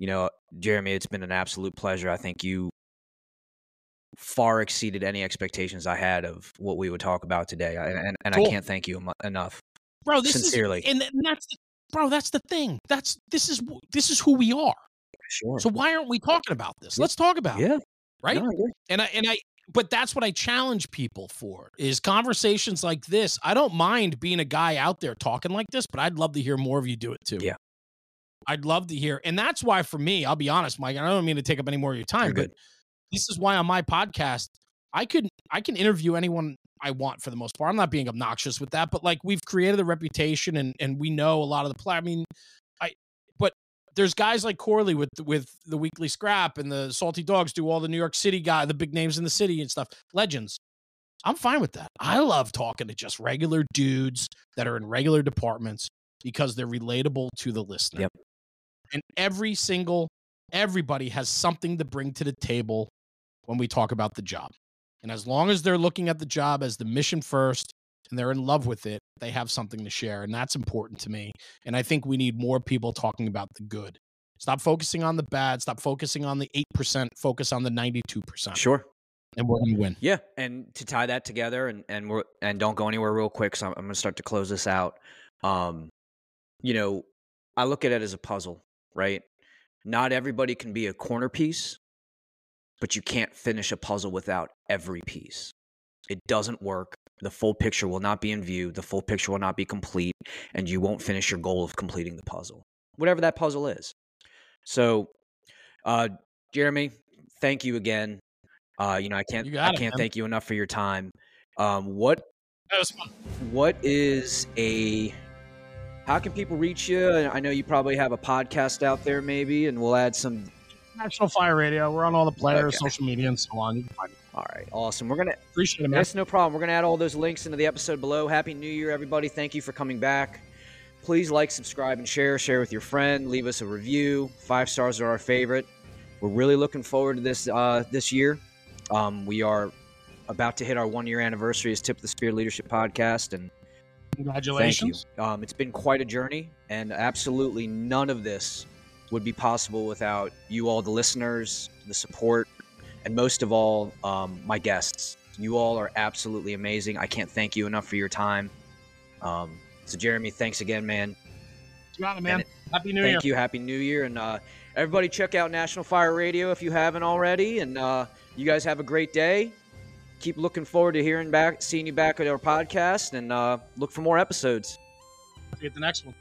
[SPEAKER 1] You know, Jeremy, it's been an absolute pleasure. I think you far exceeded any expectations I had of what we would talk about today. I- And, and
[SPEAKER 2] Cool.
[SPEAKER 1] I can't thank you enough.
[SPEAKER 2] bro this
[SPEAKER 1] Sincerely.
[SPEAKER 2] is and, and that's the, bro that's the thing that's this is this is who we are
[SPEAKER 1] Sure.
[SPEAKER 2] so why aren't we talking about this
[SPEAKER 1] Yeah.
[SPEAKER 2] let's talk about it
[SPEAKER 1] yeah.
[SPEAKER 2] right
[SPEAKER 1] No,
[SPEAKER 2] and i and i but that's what i challenge people for is conversations like this i don't mind being a guy out there talking like this but i'd love to hear more of you do it too
[SPEAKER 1] Yeah.
[SPEAKER 2] I'd love to hear and that's why for me i'll be honest mike i don't mean to take up any more of your time
[SPEAKER 1] You're
[SPEAKER 2] but
[SPEAKER 1] good.
[SPEAKER 2] this is why on my podcast i could i can interview anyone i want for the most part. I'm not being obnoxious with that but like we've created a reputation and and we know a lot of the play i mean i but there's guys like corley with with the weekly scrap and the salty dogs do all the new york city guy the big names in the city and stuff. Legends. I'm fine with that. I love talking to just regular dudes that are in regular departments because they're relatable to the listener.
[SPEAKER 1] Yep.
[SPEAKER 2] And every single everybody has something to bring to the table when we talk about the job. And as long as they're looking at the job as the mission first and they're in love with it, they have something to share. And that's important to me. And I think we need more people talking about the good. Stop focusing on the bad. Stop focusing on the 8%. Focus on the 92%.
[SPEAKER 1] Sure.
[SPEAKER 2] And we're going to win.
[SPEAKER 1] Yeah, and to tie that together, and and we're and don't go anywhere real quick. So I'm, I'm going to start to close this out. Um, you know, I look at it as a puzzle, right? Not everybody can be a corner piece, but you can't finish a puzzle without every piece. It doesn't work. The full picture will not be in view. The full picture will not be complete, and you won't finish your goal of completing the puzzle, whatever that puzzle is. So, uh, Jeremy, thank you again. Uh, you know, I can't I can't
[SPEAKER 2] man.
[SPEAKER 1] thank you enough for your time. Um, what
[SPEAKER 2] That was fun.
[SPEAKER 1] what is a how can people reach you? I know you probably have a podcast out there, maybe, and we'll add some.
[SPEAKER 2] National Fire Radio. We're on all the players,
[SPEAKER 1] Okay.
[SPEAKER 2] social media, and so on. You can find it.
[SPEAKER 1] All right, awesome. We're gonna.
[SPEAKER 2] Appreciate it, man.
[SPEAKER 1] That's no problem. We're gonna add all those links into the episode below. Happy New Year, everybody! Thank you for coming back. Please like, subscribe, and share. Share with your friend. Leave us a review. Five stars are our favorite. We're really looking forward to this uh, this year. Um, we are about to hit our one year anniversary as Tip of the Spear Leadership Podcast, and
[SPEAKER 2] Congratulations.
[SPEAKER 1] Thank you. Um, it's been quite a journey, and absolutely none of this would be possible without you all, the listeners, the support, and most of all, um, my guests. You all are absolutely amazing. I can't thank you enough for your time. Um, so, Jeremy, thanks again, man.
[SPEAKER 2] You got it, man.
[SPEAKER 1] And
[SPEAKER 2] Happy New Year.
[SPEAKER 1] Thank you. Happy New Year. And uh, everybody, check out National Fire Radio if you haven't already. And uh, you guys have a great day. Keep looking forward to hearing back, seeing you back at our podcast, and uh, look for more episodes.
[SPEAKER 2] At the next one.